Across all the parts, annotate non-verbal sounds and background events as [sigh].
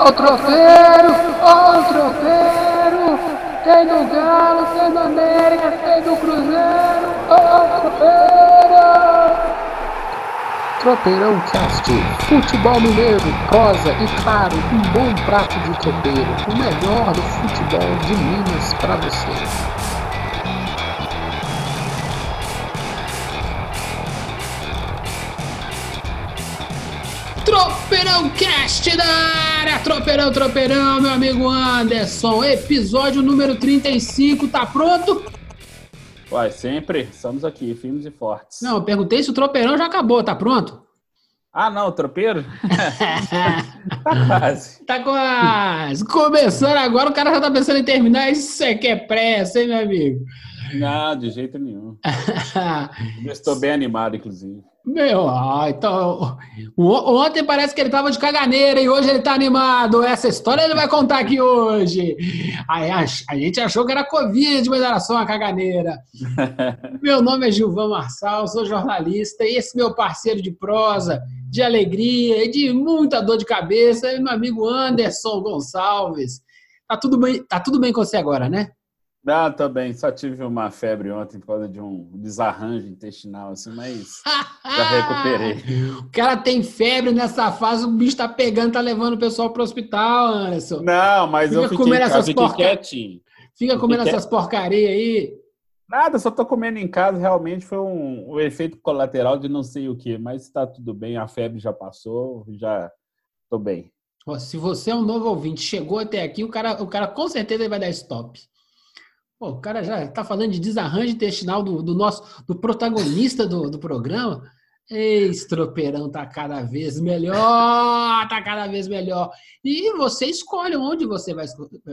Ó o tropeiro, ó o tropeiro. Tem do Galo, tem do América, tem do Cruzeiro. Ó o tropeiro. Tropeirão Cast, futebol mineiro, prosa e claro, um bom prato de tropeiro, o melhor do futebol de Minas para você. Tropeirão Cast da área! Tropeirão, tropeirão, meu amigo Anderson. Episódio número 35, tá pronto? Uai, sempre. Estamos aqui, firmes e fortes. Não, eu perguntei se o tropeirão já acabou, tá pronto? Ah, não, tropeiro? [laughs] tá quase. Tá quase. Começando agora, o cara já tá pensando em terminar. Isso é que é pressa, hein, meu amigo? Não, de jeito nenhum. eu [laughs] estou bem animado, inclusive. Meu, ah, então. Ontem parece que ele tava de caganeira e hoje ele tá animado. Essa história ele vai contar aqui hoje. Aí a, a gente achou que era Covid, mas era só uma caganeira. [laughs] meu nome é Gilvan Marçal, sou jornalista e esse meu parceiro de prosa, de alegria e de muita dor de cabeça é meu amigo Anderson Gonçalves. Tá tudo bem, tá tudo bem com você agora, né? Ah, também. Só tive uma febre ontem por causa de um desarranjo intestinal, assim, mas já recuperei. [laughs] O cara tem febre nessa fase, o bicho tá pegando, tá levando o pessoal pro hospital, Anderson. Não, mas Fica eu fiquei comendo essas porca... quietinho. Fica comendo essas porcarias aí. Nada, só tô comendo em casa. Realmente foi um, um efeito colateral de não sei o que, mas tá tudo bem. A febre já passou, já tô bem. Se você é um novo ouvinte, chegou até aqui, o cara, o cara com certeza vai dar stop. Pô, o cara já está falando de desarranjo intestinal do, do, nosso do protagonista do, do programa. Ei, tropeirão tá cada vez melhor, tá cada vez melhor. E você escolhe onde você vai,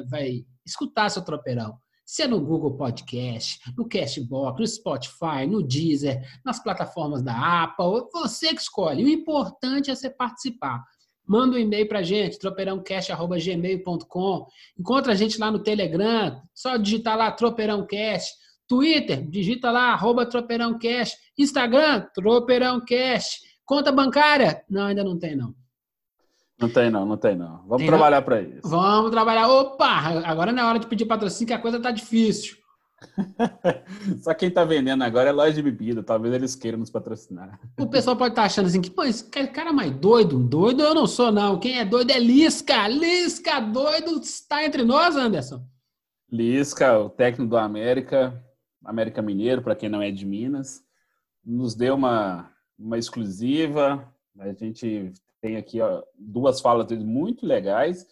vai escutar seu tropeirão. Se é no Google Podcast, no Cashbox, no Spotify, no Deezer, nas plataformas da Apple, você que escolhe. O importante é você participar. Manda um e-mail para a gente, tropeirãocast.gmail.com. Encontra a gente lá no Telegram, só digitar lá Tropeirãocast. Twitter, digita lá, arroba Tropeirãocast. Instagram, Tropeirãocast. Conta bancária? Não, ainda não tem, não. Não tem, não, não tem, não. Vamos tem trabalhar para isso. Vamos trabalhar. Opa, agora não é hora de pedir patrocínio, que a coisa tá difícil. [laughs] Só quem tá vendendo agora é loja de bebida, talvez eles queiram nos patrocinar. O pessoal pode estar tá achando assim que, pô, esse cara é mais doido, doido eu não sou, não. Quem é doido é Lisca. Lisca, doido, está entre nós, Anderson. Lisca, o técnico do América, América Mineiro, para quem não é de Minas, nos deu uma, uma exclusiva. A gente tem aqui ó, duas falas dele muito legais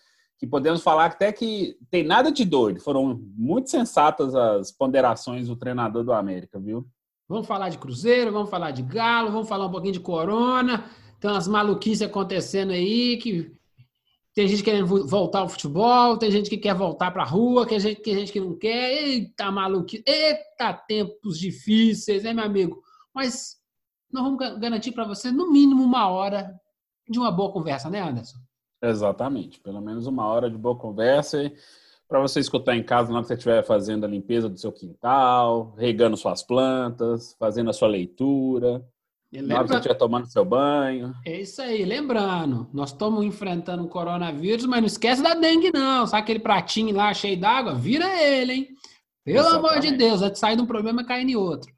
que podemos falar até que tem nada de doido. Foram muito sensatas as ponderações do treinador do América, viu? Vamos falar de Cruzeiro, vamos falar de Galo, vamos falar um pouquinho de Corona. Tem umas maluquices acontecendo aí que tem gente querendo voltar ao futebol, tem gente que quer voltar para a rua, tem gente, tem gente que não quer. Eita, maluquice! Eita, tempos difíceis, né, meu amigo? Mas nós vamos garantir para você, no mínimo, uma hora de uma boa conversa, né, Anderson? Exatamente. Pelo menos uma hora de boa conversa para você escutar em casa na hora que você estiver fazendo a limpeza do seu quintal, regando suas plantas, fazendo a sua leitura. Na hora que você estiver tomando seu banho. É isso aí. Lembrando, nós estamos enfrentando o coronavírus, mas não esquece da dengue, não. Sabe aquele pratinho lá cheio d'água? Vira ele, hein? Pelo Exatamente. amor de Deus, antes de sair de um problema e cair em outro.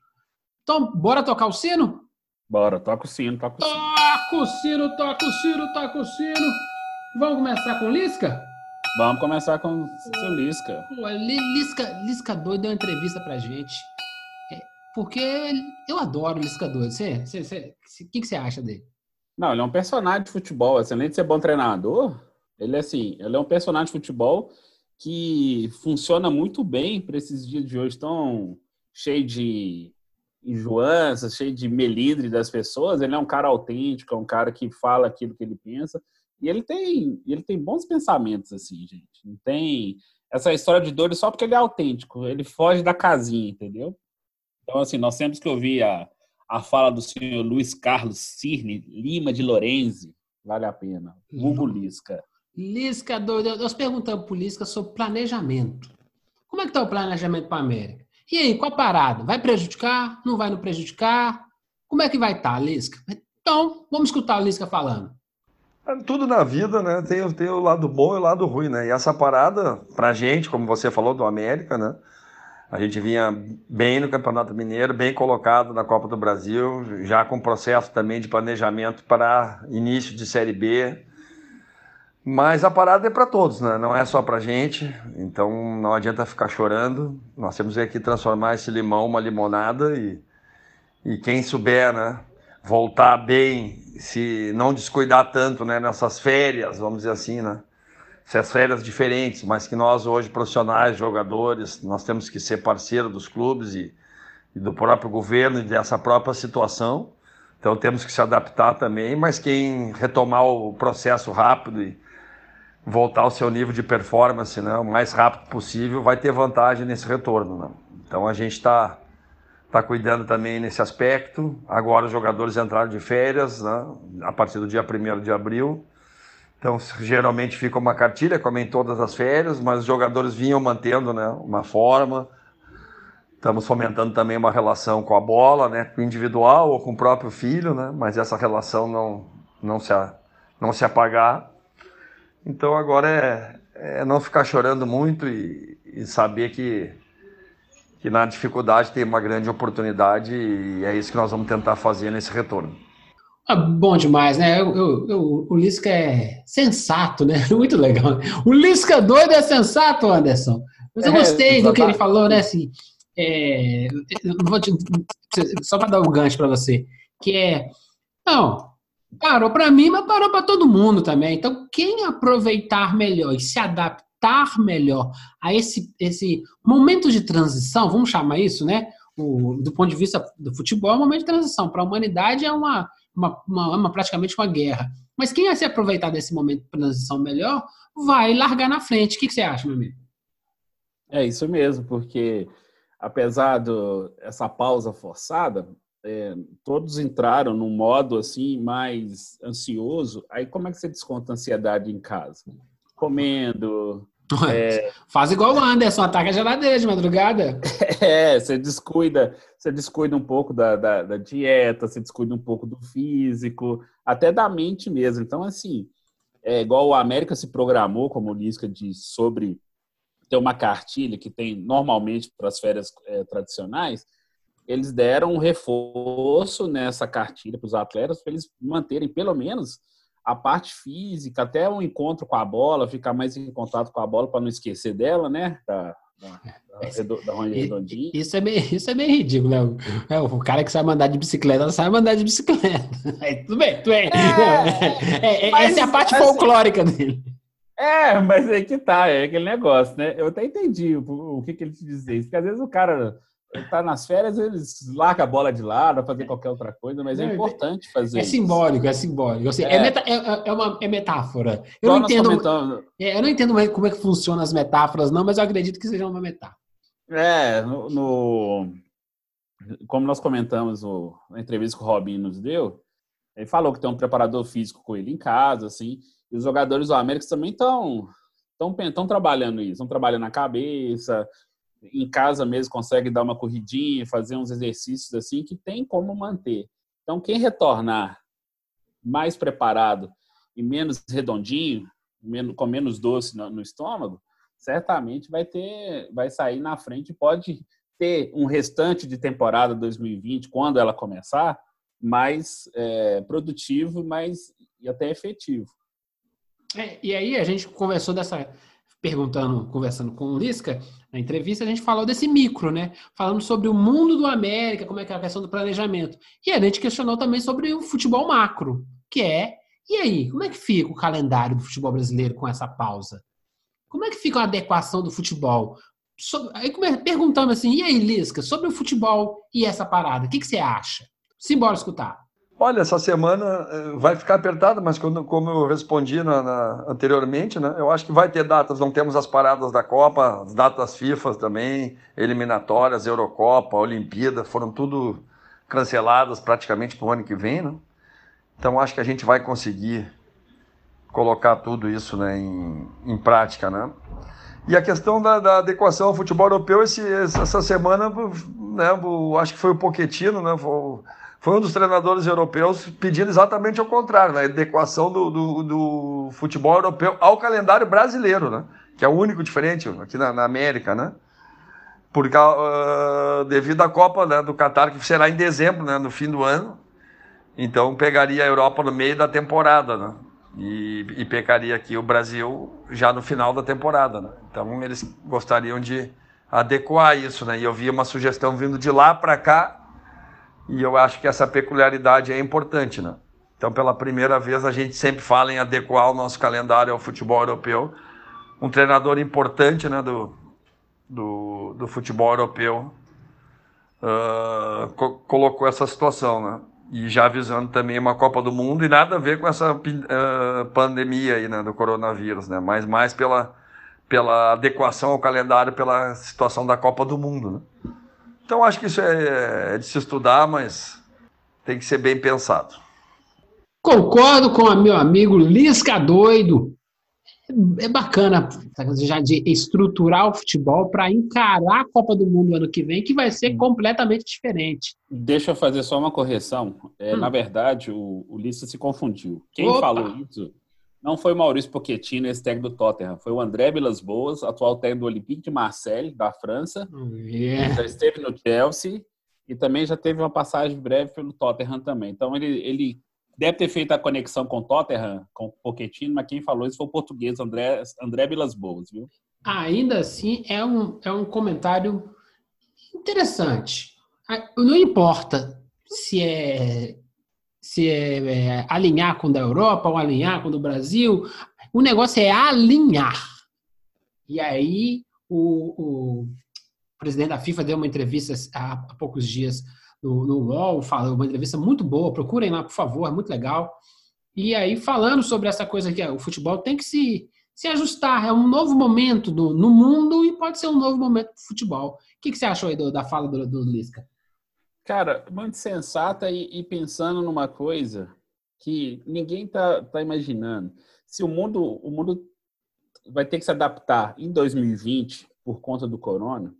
Então, bora tocar o sino? Bora, toca o sino, toca o sino. Toca o sino, toca o sino, toca o sino. Vamos começar com Lisca? Vamos começar com o seu Lisca. Pô, Lisca, Lisca doido deu uma entrevista pra gente. É, porque eu adoro Lisca doido. O que, que você acha dele? Não, ele é um personagem de futebol. Assim, além de ser bom treinador, ele é assim, ele é um personagem de futebol que funciona muito bem para esses dias de hoje tão cheio de enjoanças, cheio de melindre das pessoas. Ele é um cara autêntico, é um cara que fala aquilo que ele pensa. E ele tem, ele tem bons pensamentos, assim, gente. Não tem essa história de dor só porque ele é autêntico. Ele foge da casinha, entendeu? Então, assim, nós temos que ouvir a, a fala do senhor Luiz Carlos Cirne Lima de Lorenzi. Vale a pena. Hugo Lisca. Lisca, doido. Nós perguntamos para o Lisca sobre planejamento. Como é que está o planejamento para a América? E aí, qual a parada? Vai prejudicar? Não vai no prejudicar? Como é que vai estar, tá, Lisca? Então, vamos escutar o Lisca falando. Tudo na vida, né? Tem, tem o lado bom e o lado ruim, né? E essa parada, pra gente, como você falou do América, né? A gente vinha bem no Campeonato Mineiro, bem colocado na Copa do Brasil, já com processo também de planejamento para início de Série B. Mas a parada é para todos, né? Não é só para gente. Então não adianta ficar chorando. Nós temos que transformar esse limão uma limonada e, e quem souber, né? Voltar bem, se não descuidar tanto, né? Nessas férias, vamos dizer assim, né? essas férias diferentes, mas que nós hoje, profissionais, jogadores, nós temos que ser parceiro dos clubes e, e do próprio governo e dessa própria situação. Então temos que se adaptar também, mas quem retomar o processo rápido e voltar ao seu nível de performance né, o mais rápido possível vai ter vantagem nesse retorno. Né? Então a gente está tá cuidando também nesse aspecto. Agora os jogadores entraram de férias né, a partir do dia 1 de abril então, geralmente fica uma cartilha, como em todas as férias, mas os jogadores vinham mantendo né, uma forma. Estamos fomentando também uma relação com a bola, né, individual ou com o próprio filho, né, mas essa relação não, não, se, não se apagar. Então, agora é, é não ficar chorando muito e, e saber que, que na dificuldade tem uma grande oportunidade e é isso que nós vamos tentar fazer nesse retorno. Ah, bom demais, né? Eu, eu, eu, o Lisca é sensato, né? [laughs] Muito legal. O Lisca doido é sensato, Anderson. Mas eu é, gostei é, do que ele falou, né? Assim, é, te, só para dar um gancho para você, que é, não, parou para mim, mas parou para todo mundo também. Então, quem aproveitar melhor e se adaptar melhor a esse, esse momento de transição, vamos chamar isso, né? O, do ponto de vista do futebol, é um momento de transição. Para a humanidade é uma uma, uma, uma, praticamente uma guerra. Mas quem vai se aproveitar desse momento de transição melhor vai largar na frente. O que, que você acha, meu amigo? É isso mesmo, porque apesar dessa pausa forçada, é, todos entraram num modo assim mais ansioso. Aí como é que você desconta a ansiedade em casa? Comendo, é... Faz igual o Anderson, ataca a geladeira de madrugada. [laughs] É, você descuida, você descuida um pouco da, da, da, dieta, você descuida um pouco do físico, até da mente mesmo. Então, assim, é igual o América se programou, como o Lisca diz, sobre ter uma cartilha que tem normalmente para as férias é, tradicionais, eles deram um reforço nessa cartilha para os atletas para eles manterem pelo menos a parte física, até o encontro com a bola, ficar mais em contato com a bola para não esquecer dela, né? Da, da, da, da redondinha. Isso é bem, isso é bem ridículo, né? É, o cara que sabe andar de bicicleta sabe andar de bicicleta. [laughs] Aí, tudo bem, tudo bem. É, é, é mas, essa é a parte assim, folclórica dele. É, mas é que tá, é aquele negócio, né? Eu até entendi o, o que, que ele te dizer. Porque às vezes o cara tá nas férias, eles largam a bola de lado, fazer qualquer outra coisa, mas é, é importante fazer. É isso. simbólico, é simbólico. Assim, é. É, meta, é, é, uma é metáfora. Eu não, entendo, é, eu não entendo como é que funcionam as metáforas, não, mas eu acredito que seja uma metáfora. É, no, no como nós comentamos no, na entrevista que o Robin nos deu, ele falou que tem um preparador físico com ele em casa, assim, e os jogadores do América também estão estão trabalhando isso, estão trabalhando a cabeça, em casa mesmo consegue dar uma corridinha, fazer uns exercícios assim que tem como manter. Então, quem retornar mais preparado e menos redondinho, com menos doce no estômago, certamente vai ter, vai sair na frente, pode ter um restante de temporada 2020, quando ela começar, mais é, produtivo, mais e até efetivo. É, e aí a gente conversou dessa perguntando, conversando com o Lisca, na entrevista a gente falou desse micro, né? Falando sobre o mundo do América, como é que é a questão do planejamento. E a gente questionou também sobre o futebol macro, que é, e aí, como é que fica o calendário do futebol brasileiro com essa pausa? Como é que fica a adequação do futebol? aí perguntando assim, e aí, Lisca, sobre o futebol e essa parada, o que, que você acha? Simbora escutar. Olha, essa semana eh, vai ficar apertada, mas como eu respondi na, na, anteriormente, né, eu acho que vai ter datas. Não temos as paradas da Copa, as datas FIFA também, eliminatórias, Eurocopa, Olimpíada, foram tudo canceladas praticamente para o ano que vem. Né? Então acho que a gente vai conseguir colocar tudo isso né, em, em prática. Né? E a questão da, da adequação ao futebol europeu, esse, essa semana, né, acho que foi o Poquetino, né? Foi, foi um dos treinadores europeus pedindo exatamente ao contrário, né? a adequação do, do, do, futebol europeu ao calendário brasileiro, né? que é o único diferente aqui na, na América, né? Por, uh, devido à Copa né, do Catar, que será em dezembro, né, no fim do ano. Então pegaria a Europa no meio da temporada, né? E, e pegaria aqui o Brasil já no final da temporada, né? Então eles gostariam de adequar isso, né? E eu vi uma sugestão vindo de lá para cá e eu acho que essa peculiaridade é importante, né? Então, pela primeira vez, a gente sempre fala em adequar o nosso calendário ao futebol europeu. Um treinador importante né, do, do, do futebol europeu uh, co colocou essa situação, né? E já avisando também uma Copa do Mundo e nada a ver com essa uh, pandemia aí, né, do coronavírus, né? Mas mais pela, pela adequação ao calendário, pela situação da Copa do Mundo, né? Então acho que isso é, é de se estudar, mas tem que ser bem pensado. Concordo com o meu amigo Lisca Doido. É bacana já de estruturar o futebol para encarar a Copa do Mundo ano que vem, que vai ser completamente diferente. Deixa eu fazer só uma correção. É, hum. Na verdade, o, o Lissa se confundiu. Quem Opa. falou isso não foi o Maurício Pochettino, esse técnico do Tottenham. Foi o André Vilas Boas, atual técnico do Olympique de Marseille, da França. Yeah. Já esteve no Chelsea e também já teve uma passagem breve pelo Tottenham também. Então, ele, ele deve ter feito a conexão com o Tottenham, com o Pochettino, mas quem falou isso foi o português André, André Vilas Boas, viu? Ainda assim, é um, é um comentário interessante. Ah, não importa se é se é, é, alinhar com o da Europa ou alinhar com o do Brasil. O negócio é alinhar. E aí o, o presidente da FIFA deu uma entrevista há, há poucos dias no, no UOL, falou uma entrevista muito boa, procurem lá, por favor, é muito legal. E aí, falando sobre essa coisa que o futebol tem que se, se ajustar, é um novo momento do, no mundo e pode ser um novo momento do futebol. O que, que você achou aí do, da fala do, do Lisca? Cara, muito sensata e, e, pensando numa coisa que ninguém tá, tá imaginando. Se o mundo, o mundo vai ter que se adaptar em 2020 por conta do corona,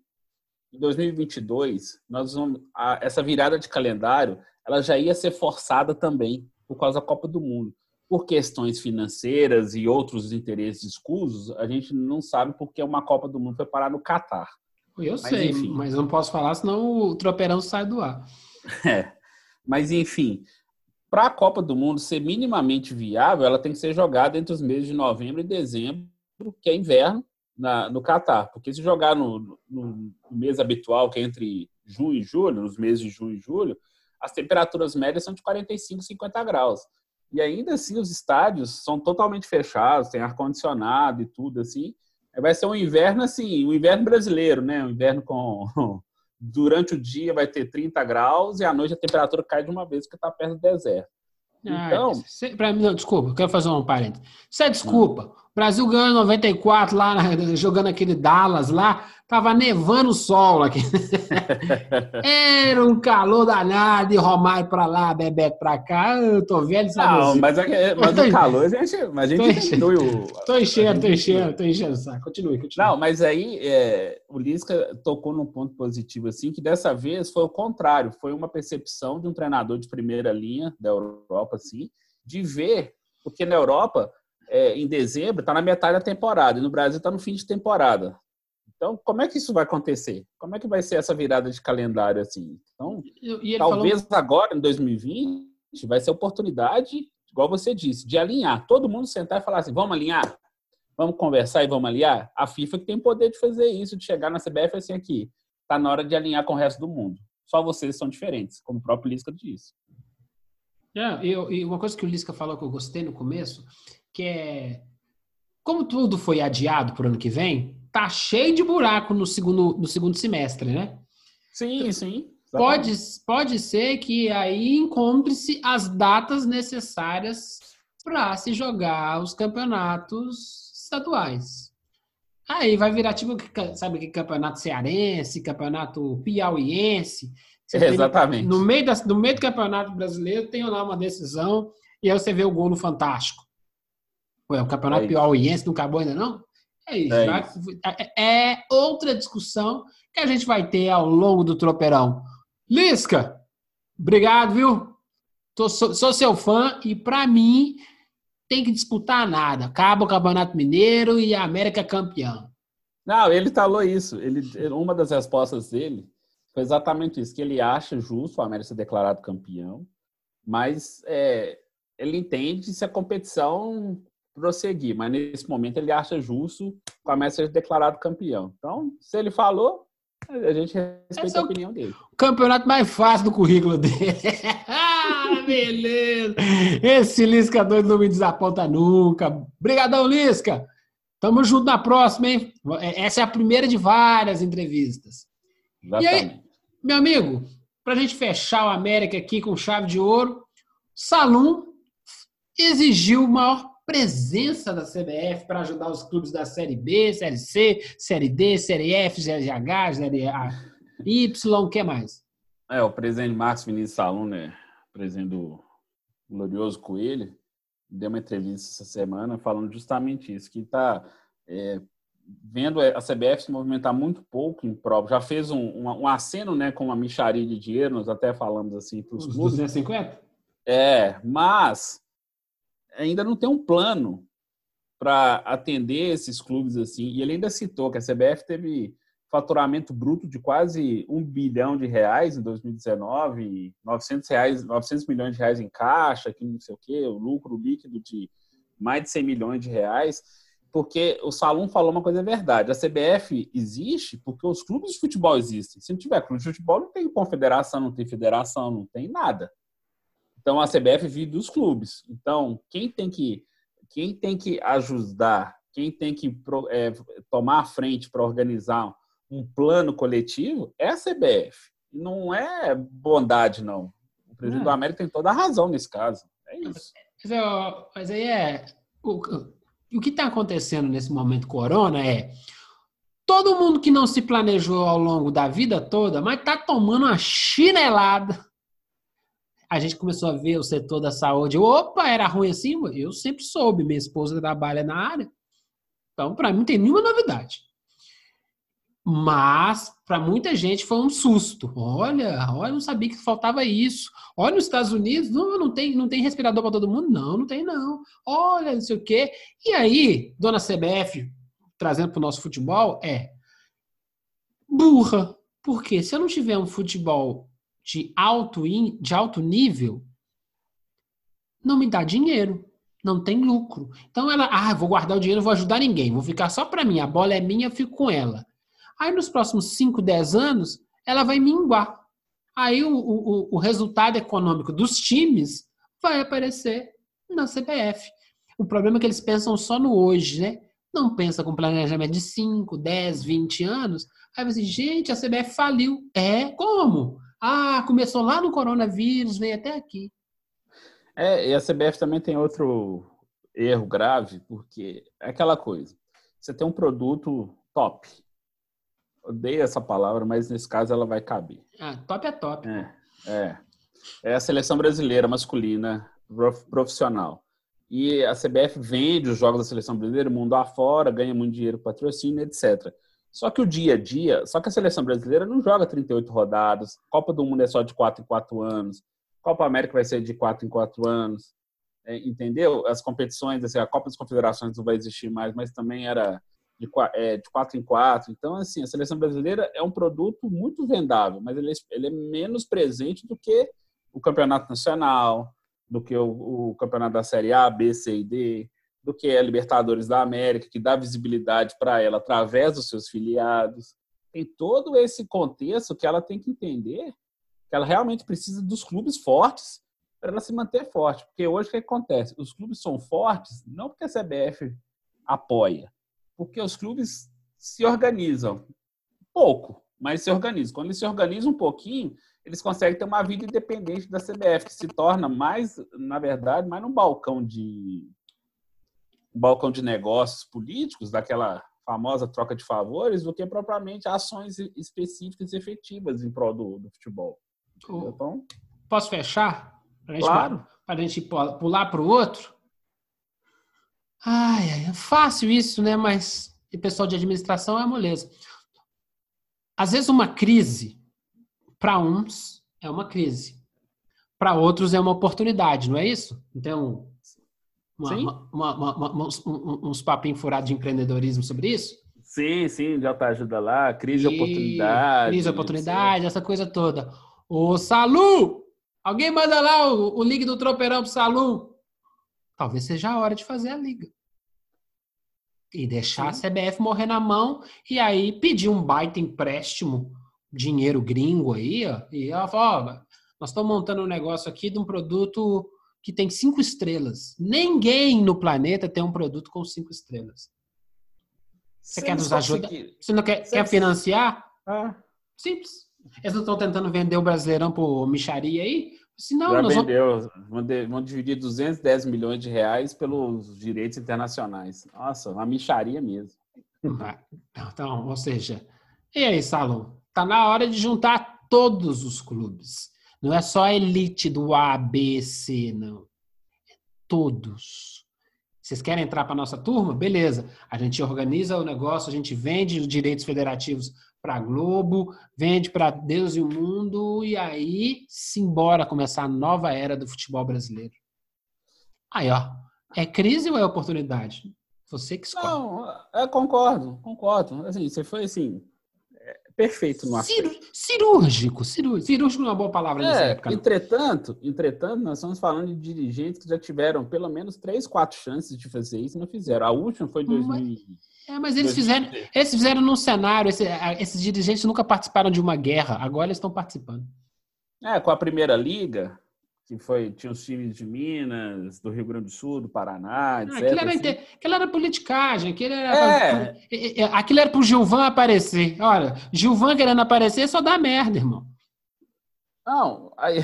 em 2022 nós vamos, a, essa virada de calendário ela já ia ser forçada também por causa da Copa do Mundo. Por questões financeiras e outros interesses escusos, a gente não sabe porque uma Copa do Mundo foi parar no Catar. Eu mas, sei, enfim. mas não posso falar, senão o tropeirão sai do ar. [laughs] É. Mas, enfim, para a Copa do Mundo ser minimamente viável, ela tem que ser jogada entre os meses de novembro e dezembro, que é inverno, na, no Catar. Porque se jogar no, no, mês habitual, que é entre junho e julho, nos meses de junho e julho, as temperaturas médias são de 45, 50 graus. E ainda assim, os estádios são totalmente fechados, tem ar-condicionado e tudo assim. Vai ser um inverno assim, um inverno brasileiro, né? Um inverno com. [laughs] Durante o dia vai ter 30 graus e à noite a temperatura cai de uma vez porque está perto do deserto. Então. Ah, para mim, não, desculpa, eu quero fazer um parênteses. Isso é desculpa. O Brasil ganhou em 94 lá, jogando aquele Dallas lá. Tava nevando o sol aqui. [laughs] Era um calor danado e Romário pra lá, Bebeto pra cá. Eu tô velho, sabe? Não, assim. mas, é, mas o calor, a gente, a gente diminui o. Tô enchendo, tô enchendo, tô enchendo saco. Continue, continue. Não, mas aí é, o Lisca tocou num ponto positivo, assim, que dessa vez foi o contrário. Foi uma percepção de um treinador de primeira linha da Europa, assim, de ver, porque na Europa. É, em dezembro está na metade da temporada e no Brasil está no fim de temporada. Então, como é que isso vai acontecer? Como é que vai ser essa virada de calendário assim? Então, talvez falou... agora, em 2020, vai ser oportunidade, igual você disse, de alinhar. Todo mundo sentar e falar assim: vamos alinhar? Vamos conversar e vamos alinhar? A FIFA que tem poder de fazer isso, de chegar na CBF assim aqui. Está na hora de alinhar com o resto do mundo. Só vocês são diferentes, como o próprio Lisca disse. É, eu, e uma coisa que o Lisca falou que eu gostei no começo, que é como tudo foi adiado para o ano que vem, tá cheio de buraco no segundo, no segundo semestre, né? Sim, sim. Pode, pode ser que aí encontre-se as datas necessárias para se jogar os campeonatos estaduais. Aí vai virar tipo, sabe que campeonato cearense, campeonato piauiense. Exatamente. no, meio da, no meio do campeonato brasileiro tem lá uma decisão e aí você vê o gol no Fantástico. Ué, o campeonato piauiense não acabou ainda não? É isso. É, isso. É, é outra discussão que a gente vai ter ao longo do tropeirão. Lisca, Obrigado, viu? Tô, sou, sou seu fã e, para mim, tem que disputar nada. Acaba o Campeonato Mineiro e a América campeão. Não, ele falou isso. Ele, uma das respostas dele foi exatamente isso, que ele acha justo o América ser declarado campeão, mas é, ele entende se a competição prosseguir, mas nesse momento ele acha justo o América ser declarado campeão. Então, se ele falou, a gente respeita é a opinião dele. O campeonato mais fácil do currículo dele. [laughs] ah, beleza! Esse Lisca doido não me desaponta nunca. Obrigadão, Lisca! Tamo junto na próxima, hein? Essa é a primeira de várias entrevistas. Exatamente. E aí, meu amigo, pra gente fechar o América aqui com chave de ouro, Salum exigiu maior presença da CBF para ajudar os clubes da Série B, Série C, Série D, Série F, Série H, Série A, Y, o que mais? É, o presidente Marcos Vinícius Salum, né, presidente do Glorioso Coelho, deu uma entrevista essa semana falando justamente isso, que está é, vendo a CBF se movimentar muito pouco em prova. Já fez um, um, um aceno né, com uma micharia de dinheiro, nós até falamos assim para os clubes. 250? É, mas ainda não tem um plano para atender esses clubes assim. E ele ainda citou que a CBF teve faturamento bruto de quase um bilhão de reais em 2019, 900, reais, 900 milhões de reais em caixa, que não sei o quê, o lucro líquido de mais de 100 milhões de reais, porque o Salum falou uma coisa verdade, a CBF existe porque os clubes de futebol existem. Se não tiver clube de futebol, não tem confederação, não tem federação, não tem nada. Então a CBF vive dos clubes. Então quem tem que quem tem que ajudar, quem tem que é, tomar a frente para organizar um plano coletivo é a CBF. Não é bondade, não. O presidente do América tem toda a razão nesse caso. É isso. Mas, mas aí é. O, o que está acontecendo nesse momento corona é. Todo mundo que não se planejou ao longo da vida toda, mas está tomando uma chinelada a gente começou a ver o setor da saúde. Opa, era ruim assim? Eu sempre soube, minha esposa trabalha na área. Então, para mim, não tem nenhuma novidade. Mas, para muita gente, foi um susto. Olha, olha, não sabia que faltava isso. Olha, nos Estados Unidos, não, não tem, não tem respirador para todo mundo? Não, não tem, não. Olha, não sei o quê. E aí, dona CBF, trazendo para o nosso futebol, é burra. Porque se eu não tiver um futebol de alto, in, de alto nível, não me dá dinheiro, não tem lucro. Então ela, ah, vou guardar o dinheiro, vou ajudar ninguém, vou ficar só para mim, a bola é minha, eu fico com ela. Aí nos próximos 5, 10 anos, ela vai minguar. Aí o, o, o resultado econômico dos times vai aparecer na CBF. O problema é que eles pensam só no hoje, né? Não pensa com planejamento de 5, 10, 20 anos. Aí você, gente, a CBF faliu. É, como? Ah, começou lá no coronavírus, veio até aqui. É, e a CBF também tem outro erro grave, porque é aquela coisa. Você tem um produto top. Odeio essa palavra, mas nesse caso ela vai caber. Ah, top é top. É, é. é a seleção brasileira masculina profissional. E a CBF vende os jogos da seleção brasileira mundo afora, ganha muito dinheiro patrocínio, etc. Só que o dia a dia, só que a seleção brasileira não joga 38 rodadas, Copa do Mundo é só de 4 em 4 anos, Copa América vai ser de 4 em 4 anos, é, entendeu? As competições, assim, a Copa das Confederações não vai existir mais, mas também era de, é, de 4 em 4. Então, assim, a seleção brasileira é um produto muito vendável, mas ele, é, ele é menos presente do que o campeonato nacional, do que o, o campeonato da Série A, B, C e D, do que é a Libertadores da América, que dá visibilidade para ela através dos seus filiados. Tem todo esse contexto que ela tem que entender que ela realmente precisa dos clubes fortes para ela se manter forte. Porque hoje o que acontece? Os clubes são fortes não porque a CBF apoia, porque os clubes se organizam pouco, mas se organizam. Quando eles se organizam um pouquinho, eles conseguem ter uma vida independente da CBF, que se torna mais, na verdade, mais um balcão de, balcão de negócios políticos, daquela famosa troca de favores, do que propriamente ações específicas e efetivas em prol do, do futebol. Então, Posso fechar? Para claro. a gente pular para o outro? Ai, é fácil isso, né? Mas o pessoal de administração é moleza. Às vezes uma crise, para uns, é uma crise. para outros é uma oportunidade, não é isso? Então, uma, uma, uma, uns, uns papinhos furados de empreendedorismo sobre isso? Sim, sim, já tá ajuda lá, crise e oportunidade. Crise oportunidade, essa coisa toda. Ô, Salu! Alguém manda lá o, o link do tropeirão pro Salu. Talvez seja a hora de fazer a liga. E deixar sim. a CBF morrer na mão e aí pedir um baita empréstimo, dinheiro gringo aí, ó. E ela fala, ó, nós estamos montando um negócio aqui de um produto que tem cinco estrelas. Ninguém no planeta tem um produto com cinco estrelas. Você quer nos ajudar? Você não quer, quer financiar? Ah. Simples. Eles não estão tentando vender o Brasileirão por micharia aí? Se não, Já vendeu. Vamos... Vão dividir 210 milhões de reais pelos direitos internacionais. Nossa, uma micharia mesmo. [laughs] Então, ou seja, e aí, Salom? Tá na hora de juntar todos os clubes. Não é só a elite do A, B, C, não. É todos. Vocês querem entrar para nossa turma? Beleza. A gente organiza o negócio, a gente vende os direitos federativos para Globo, vende para Deus e o mundo, e aí simbora começar a nova era do futebol brasileiro. Aí, ó. É crise ou é oportunidade? Você que escolhe. Não, eu concordo, concordo. Assim, você foi assim, perfeito no aspecto. Cirúrgico, cirúrgico. Cirúrgico é uma boa palavra é, nessa época. Não. Entretanto, entretanto, nós estamos falando de dirigentes que já tiveram pelo menos três, quatro chances de fazer isso e não fizeram. A última foi em 2000. É, mas eles fizeram, eles fizeram num cenário. Esse, esses dirigentes nunca participaram de uma guerra, agora eles estão participando. É, com a primeira liga, que foi, tinha os times de Minas, do Rio Grande do Sul, do Paraná, etc. Ah, aquilo, era, assim. aquilo era politicagem, aquilo era, é. pra, aquilo era pro Gilvan aparecer. Olha, Gilvan querendo aparecer só dá merda, irmão. Não, aí...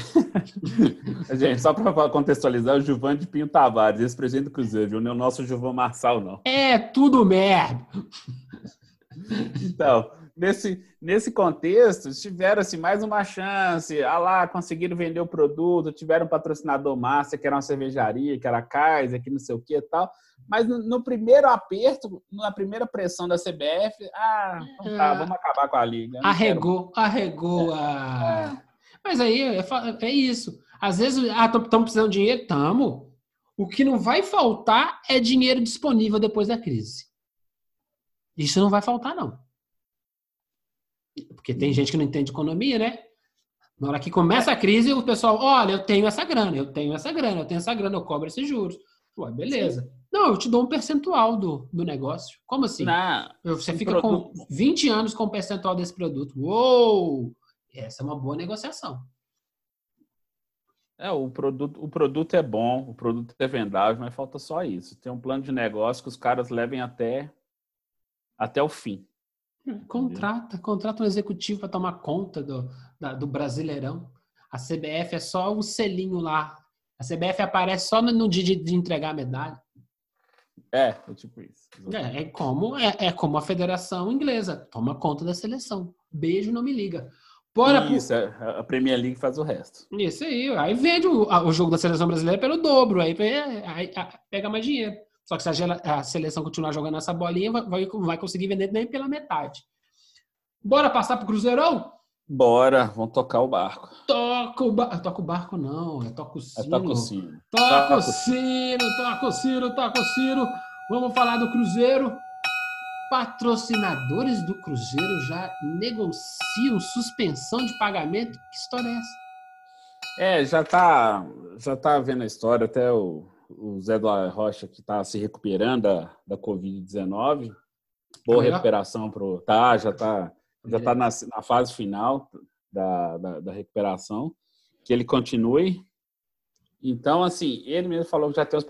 [laughs] gente, só para contextualizar, o Gilvan de Pinho Tavares, ex-presidente do Cruzeiro, viu? Não é o nosso Gilvan Marçal, não. É tudo merda. Então, nesse, nesse contexto, tiveram assim, mais uma chance. Ah lá, conseguiram vender o produto, tiveram um patrocinador massa, que era uma cervejaria, que era a Kaiser, que não sei o que e tal. Mas no, no, primeiro aperto, na primeira pressão da CBF, ah, então tá, é. vamos acabar com a liga. Arregou, arregou a. É. Mas aí é, é isso. Às vezes, ah, estão precisando de dinheiro? Tamo. O que não vai faltar é dinheiro disponível depois da crise. Isso não vai faltar, não. Porque tem gente que não entende economia, né? Na hora que começa a crise, o pessoal, olha, eu tenho essa grana, eu tenho essa grana, eu tenho essa grana, eu cobro esses juros. Ué, beleza. Sim. Não, eu te dou um percentual do, do negócio. Como assim? Você fica produto... com 20 anos com o percentual desse produto. Uou! Essa é uma boa negociação. É, o produto, o produto é bom, o produto é vendável, mas falta só isso. Tem um plano de negócio que os caras levem até, até o fim. Contrata, contrata um executivo para tomar conta do, da, do Brasileirão. A CBF é só um selinho lá. A CBF aparece só no, no dia de, de, entregar a medalha. É, é tipo isso. É, é, como, é, é como a Federação Inglesa. Toma conta da seleção. Beijo, não me liga. Bora isso, pro... É, a Premier League faz o resto. Isso aí. Aí vende o, o jogo da seleção brasileira pelo dobro. Aí, aí, aí pega mais dinheiro. Só que se a, seleção continuar jogando essa bolinha, vai, vai conseguir vender nem pela metade. Bora passar pro Cruzeirão? Bora, vamos tocar o barco. Toca o barco. Toca o barco, não. É toca o sino. É toca o sino. Toca o sino, toca o sino, toca o sino. Vamos falar do Cruzeiro. Patrocinadores do Cruzeiro já negociam suspensão de pagamento. Que história é essa? É, já tá, já tá vendo a história. Até o, o Zé do Rocha, que está se recuperando da, da Covid-19. Boa recuperação pro. Tá, já tá, já tá na, na fase final da, da, da, recuperação. Que ele continue. Então, assim, ele mesmo falou que já tem os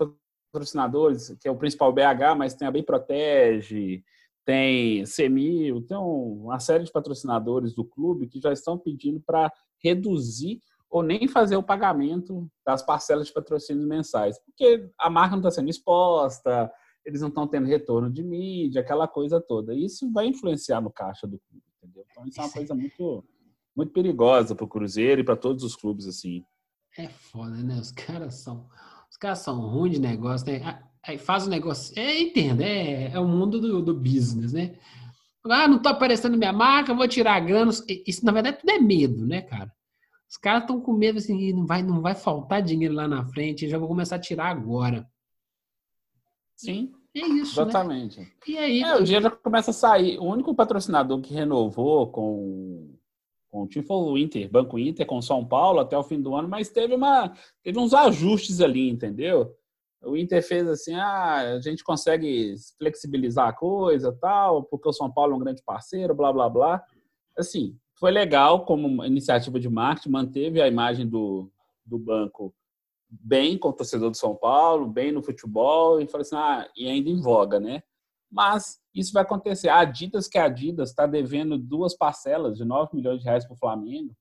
patrocinadores, que é o principal BH, mas tem a Bem Protege, tem Semil, tem uma série de patrocinadores do clube que já estão pedindo para reduzir ou nem fazer o pagamento das parcelas de patrocínios mensais, porque a marca não está sendo exposta, eles não estão tendo retorno de mídia, aquela coisa toda. Isso vai influenciar no caixa do clube, entendeu? Então isso é uma coisa muito, muito perigosa para o Cruzeiro e para todos os clubes assim. É foda, né? Os caras são, os caras são ruins de negócio, né? Aí faz o negócio, é, entenda, é, é o mundo do, do business, né? Ah, não está aparecendo minha marca, vou tirar grana. Isso, na verdade, tudo é medo, né, cara? Os caras estão com medo assim, não vai, não vai faltar dinheiro lá na frente, já vou começar a tirar agora. Sim. É isso, né? Exatamente. Né? E aí, é, o dinheiro já começa a sair. O único patrocinador que renovou com, com o time foi o Inter, Banco Inter, com São Paulo até o fim do ano, mas teve, uma, teve uns ajustes ali, entendeu? O Inter fez assim, ah, a gente consegue flexibilizar a coisa tal, porque o São Paulo é um grande parceiro, blá, blá, blá. Assim, foi legal como iniciativa de marketing, manteve a imagem do, do banco bem com o torcedor do São Paulo, bem no futebol, e falou assim, ah, e ainda em voga, né? Mas isso vai acontecer. A Adidas, que a Adidas está devendo duas parcelas de 9 milhões de reais para o Flamengo,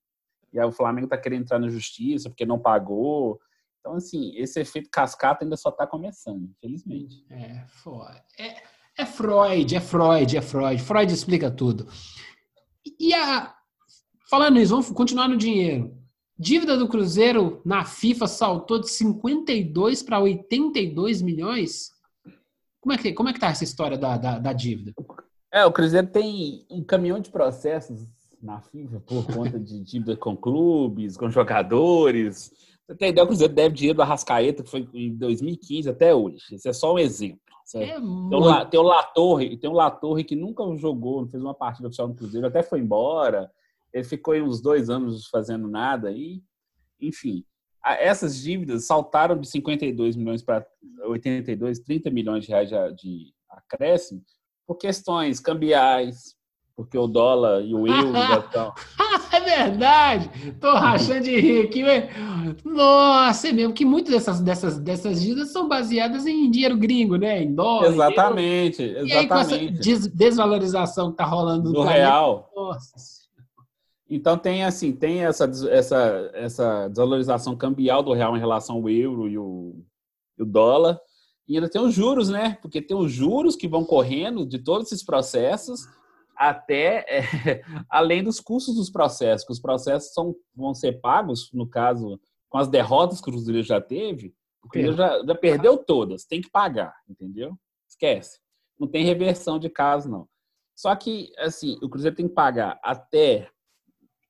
e aí o Flamengo está querendo entrar na justiça porque não pagou. Então, assim, esse efeito cascata ainda só está começando, infelizmente. É, é, é Freud, é Freud, é Freud. Freud explica tudo. E a. Falando nisso, vamos continuar no dinheiro. Dívida do Cruzeiro na FIFA saltou de 52 para 82 milhões. Como é que como é que tá essa história da, da, da, dívida? É, o Cruzeiro tem um caminhão de processos na FIFA por conta de dívida com clubes, com jogadores. Você tem ideia, o Cruzeiro deve dinheiro do Arrascaeta, que foi em 2015 até hoje. Esse é só um exemplo. É tem, o, tem o Latorre, tem o Latorre que nunca jogou, não fez uma partida oficial no Cruzeiro, até foi embora. Ele ficou aí uns dois anos fazendo nada e, enfim, essas dívidas saltaram de 52 milhões para 82, 30 milhões de reais de acréscimo por questões cambiais, porque o dólar e o euro já [laughs] estão. é verdade! Tô rachando de rir aqui. Nossa, é mesmo que muitas dessas, dessas, dessas dívidas são baseadas em dinheiro gringo, né? Em dólar. Exatamente, euro. exatamente. E aí, com essa desvalorização que tá rolando no real. Nossa então tem assim, tem essa, essa, essa desvalorização cambial do real em relação ao euro e o, e o dólar. E ainda tem os juros, né? Porque tem os juros que vão correndo de todos esses processos até é, [laughs] além dos custos dos processos, que os processos são, vão ser pagos, no caso, com as derrotas que o Cruzeiro já teve, o Cruzeiro já, já perdeu todas, tem que pagar, entendeu? Esquece. Não tem reversão de caso, não. Só que, assim, o Cruzeiro tem que pagar até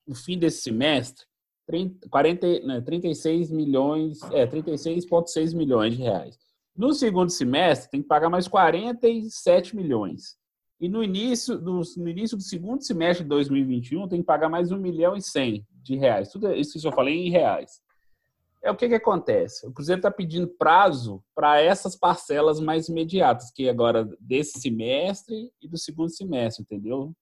no fim desse semestre, 30, 40, né, 36 milhões, é, 36,6 milhões de reais. No segundo semestre, tem que pagar mais 47 milhões. E no início do, no início do segundo semestre de 2021, tem que pagar mais 1 milhão e 100 de reais. Tudo isso que eu falei em reais. É o que, que acontece? O Cruzeiro está pedindo prazo para essas parcelas mais imediatas, que agora desse semestre e do segundo semestre, entendeu?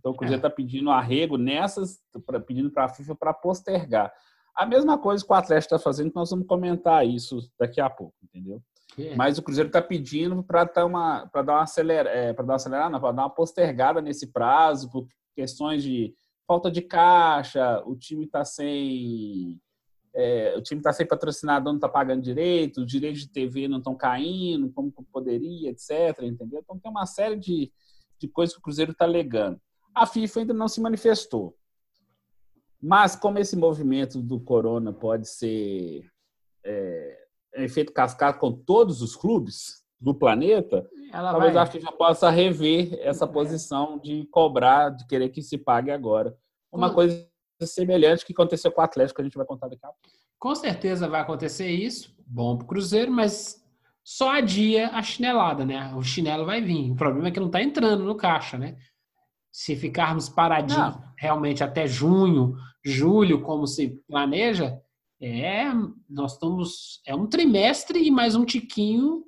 Então o Cruzeiro está é. pedindo arrego nessas, pra, pedindo para a FIFA para postergar. A mesma coisa que o Atlético está fazendo, que nós vamos comentar isso daqui a pouco, entendeu? É. Mas o Cruzeiro está pedindo para dar uma para dar uma acelera, é, para dar uma acelerada, para dar uma postergada nesse prazo por questões de falta de caixa, o time está sem é, o time está sem patrocinador, não está pagando direito, os direitos de TV não estão caindo, como poderia, etc. Entendeu? Então tem uma série de, de coisas que o Cruzeiro está alegando. A FIFA ainda não se manifestou. Mas como esse movimento do corona pode ser é, efeito cascata com todos os clubes do planeta, Ela talvez vai... a FIFA possa rever essa posição de cobrar, de querer que se pague agora. Uma com... coisa semelhante que aconteceu com o Atlético, que a gente vai contar daqui a pouco. Com certeza vai acontecer isso. Bom para o Cruzeiro, mas só adia a chinelada, né? O chinelo vai vir. O problema é que não está entrando no caixa, né? Se ficarmos paradinhos Não. realmente até junho, julho, como se planeja, é, nós estamos, é um trimestre e mais um tiquinho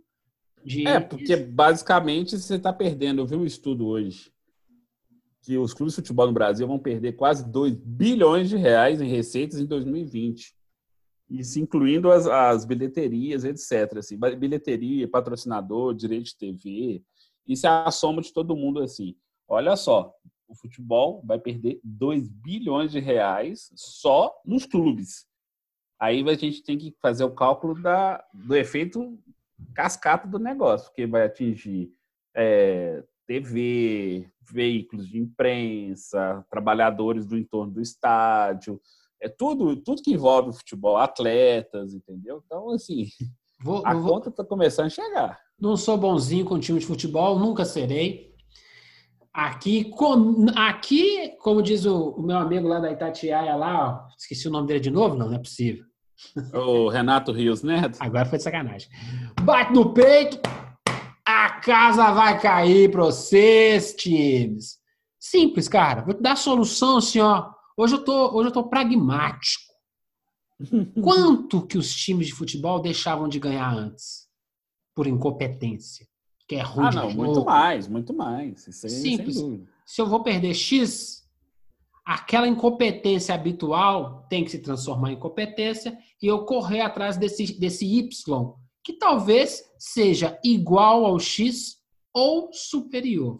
de... É, porque basicamente você está perdendo, eu vi um estudo hoje, que os clubes de futebol no Brasil vão perder quase 2 bilhões de reais em receitas em 2020. Isso incluindo as, as bilheterias, etc. Assim, bilheteria, patrocinador, direito de TV. Isso é a soma de todo mundo, assim. Olha só, o futebol vai perder 2 bilhões de reais só nos clubes. Aí a gente tem que fazer o cálculo da, do efeito cascata do negócio, porque vai atingir é, TV, veículos de imprensa, trabalhadores do entorno do estádio, é tudo, tudo que envolve o futebol, atletas, entendeu? Então, assim, vou, a vou, conta está começando a chegar. Não sou bonzinho com time de futebol, nunca serei. Aqui, com, aqui, como diz o, o, meu amigo lá da Itatiaia lá, ó, esqueci o nome dele de novo, não, não é possível. O Renato Rios Neto. Agora foi de sacanagem. Bate no peito, a casa vai cair para vocês, times. Simples, cara. Vou te dar a solução assim, ó. Hoje eu tô, hoje eu tô pragmático. Quanto que os times de futebol deixavam de ganhar antes? Por incompetência. Que é ruim. Ah, não, muito mais, muito mais. Isso aí, Simples. Se eu vou perder X, aquela incompetência habitual tem que se transformar em competência e eu correr atrás desse, desse Y, que talvez seja igual ao X ou superior.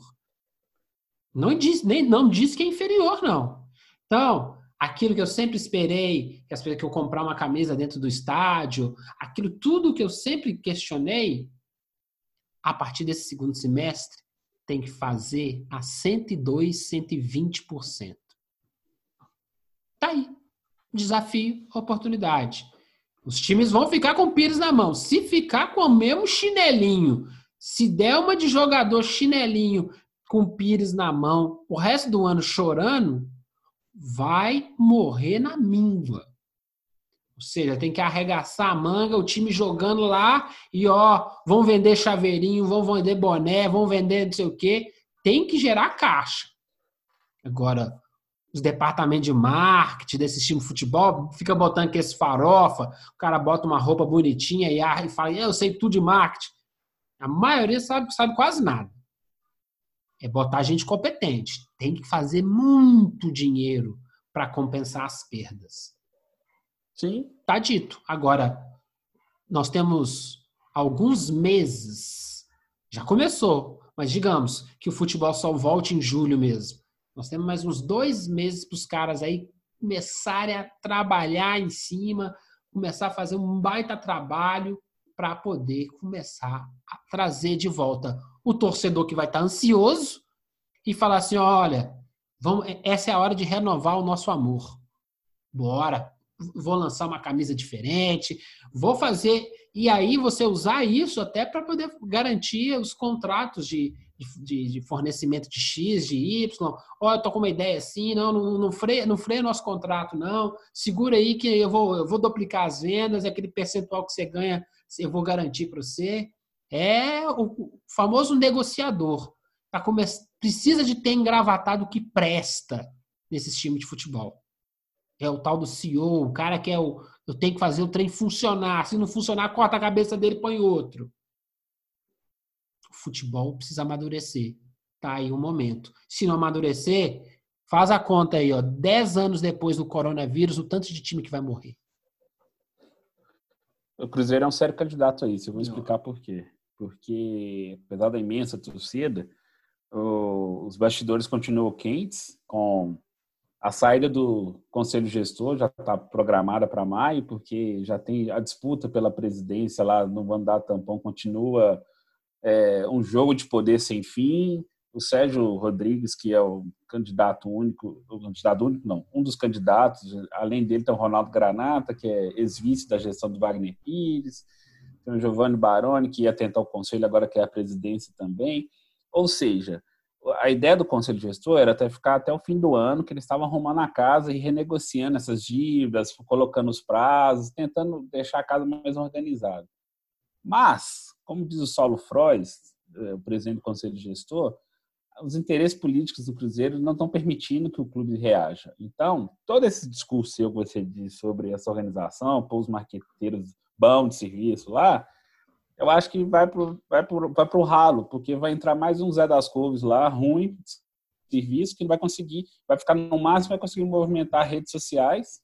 Não diz, nem, não diz que é inferior, não. Então, aquilo que eu sempre esperei, que, as, que eu comprar uma camisa dentro do estádio, aquilo tudo que eu sempre questionei, a partir desse segundo semestre, tem que fazer a 102, 120%. Tá aí. Desafio, oportunidade. Os times vão ficar com o Pires na mão. Se ficar com o mesmo chinelinho, se der uma de jogador chinelinho com o Pires na mão o resto do ano chorando, vai morrer na míngua. Ou seja, tem que arregaçar a manga, o time jogando lá e ó, vão vender chaveirinho, vão vender boné, vão vender não sei o quê. Tem que gerar caixa. Agora, os departamentos de marketing desse time de futebol, fica botando que esse farofa, o cara bota uma roupa bonitinha e fala, eu sei tudo de marketing. A maioria sabe, sabe quase nada. É botar gente competente. Tem que fazer muito dinheiro para compensar as perdas. Sim. Tá dito. Agora, nós temos alguns meses. Já começou, mas digamos que o futebol só volte em julho mesmo. Nós temos mais uns dois meses para os caras aí começarem a trabalhar em cima, começar a fazer um baita trabalho para poder começar a trazer de volta o torcedor que vai estar tá ansioso e falar assim: olha, vamos, essa é a hora de renovar o nosso amor. Bora, vou lançar uma camisa diferente, vou fazer. E aí você usar isso até para poder garantir os contratos de, de, de, fornecimento de X, de Y. Ó, eu tô com uma ideia assim, não, não, não freia, não freia nosso contrato, não. Segura aí que eu vou, eu vou duplicar as vendas, aquele percentual que você ganha, eu vou garantir para você. É o famoso negociador. Tá come... Precisa de ter engravatado que presta nesses times de futebol. É o tal do CEO, o cara que é o. Eu tenho que fazer o trem funcionar. Se não funcionar, corta a cabeça dele e põe outro futebol precisa amadurecer. Tá aí o um momento. Se não amadurecer, faz a conta aí, ó. Dez anos depois do coronavírus, o tanto de time que vai morrer. O Cruzeiro é um sério candidato a isso. Eu vou explicar por quê. Porque, apesar da imensa torcida, os bastidores continuam quentes, com a saída do conselho gestor já está programada para maio, porque já tem a disputa pela presidência lá no mandato tampão continua é, um jogo de poder sem fim. O Sérgio Rodrigues, que é o candidato único, o candidato único não, um dos candidatos, além dele tem o Ronaldo Granata, que é ex-vice da gestão do Wagner Pires, tem o Giovanni Baroni, que ia tentar o conselho, agora quer a presidência também. Ou seja, a ideia do conselho gestor era até ficar até o fim do ano, que eles estavam arrumando a casa e renegociando essas dívidas, colocando os prazos, tentando deixar a casa mais organizada. Mas como diz o Saulo Frois, eh, o presidente do Conselho Gestor, os interesses políticos do Cruzeiro não estão permitindo que o clube reaja. Então, todo esse discurso que você disse sobre essa organização, pôr os marqueteiros bons de serviço lá, eu acho que vai para vai pro, vai pro ralo, porque vai entrar mais um Zé das Couves lá, ruim, serviço, que não vai conseguir, vai ficar no máximo, vai conseguir movimentar redes sociais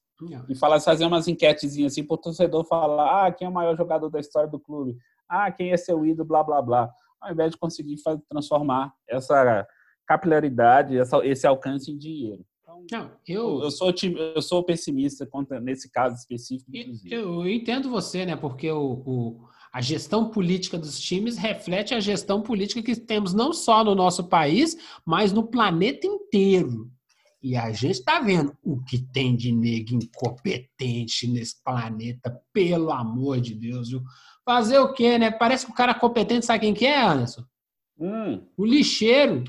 e falar, fazer umas enquetezinhas assim para o torcedor falar, ah, quem é o maior jogador da história do clube? ah, quem é seu ídolo, blá, blá, blá. Ao invés de conseguir fazer, transformar essa capilaridade, essa, esse alcance em dinheiro. Então, Não, eu, eu, sou, eu sou pessimista contra, nesse caso específico. Eu, eu entendo você, né? Porque o, o, a gestão política dos times reflete a gestão política que temos não só no nosso país, mas no planeta inteiro. E a gente está vendo o que tem de nego incompetente nesse planeta, pelo amor de Deus. Viu? Fazer o quê, né? Parece que o cara competente sabe quem que é, Anderson? Hum. O lixeiro.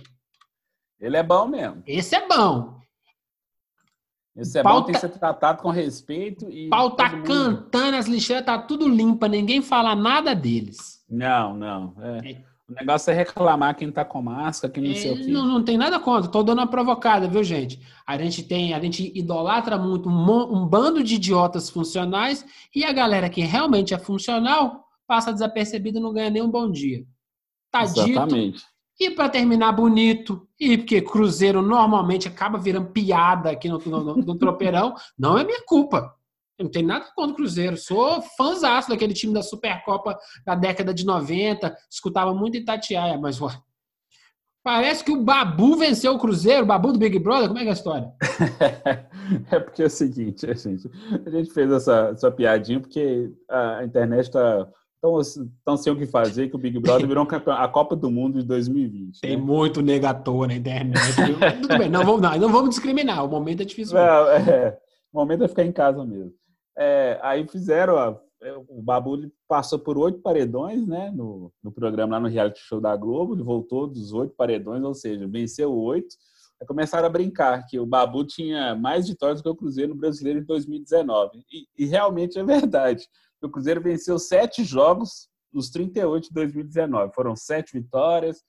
Ele é bom mesmo. Esse é bom. Esse é bom, tem que ser tratado com respeito. E pau tá mundo... cantando, as lixeiras tá tudo limpa, ninguém fala nada deles. Não, não. É. É. O negócio é reclamar quem tá com máscara, quem não é, sei o quê. Não, não tem nada contra, tô dando uma provocada, viu, gente? A gente tem, a gente idolatra muito um, um bando de idiotas funcionais e a galera que realmente é funcional passa desapercebido e não ganha nem um bom dia. Tá Exatamente. dito. E para terminar bonito, e porque Cruzeiro normalmente acaba virando piada aqui no, no, no tropeirão, não é minha culpa. Eu não tenho nada contra o Cruzeiro. Sou fãzaço daquele time da Supercopa da década de 90. Escutava muito Itatiaia, mas ué, parece que o Babu venceu o Cruzeiro, o Babu do Big Brother. Como é que é a história? [laughs] é porque é o seguinte, a gente, a gente fez essa, essa piadinha porque a internet está tão, sem o que fazer que o Big Brother virou [laughs] a Copa do Mundo de 2020. Tem né? muito negator na internet. [laughs] Tudo bem, não vamos, não, não vamos discriminar. O momento é difícil. Não, é, o momento é ficar em casa mesmo. É, aí fizeram, ó, é, o Babu passou por oito paredões, né, no, no programa lá no reality show da Globo, ele voltou dos oito paredões, ou seja, venceu oito. Aí começaram a brincar que o Babu tinha mais vitórias do que o Cruzeiro no Brasileiro em 2019. E, e realmente é verdade o Cruzeiro venceu sete jogos nos 38 de 2019. Foram sete vitórias,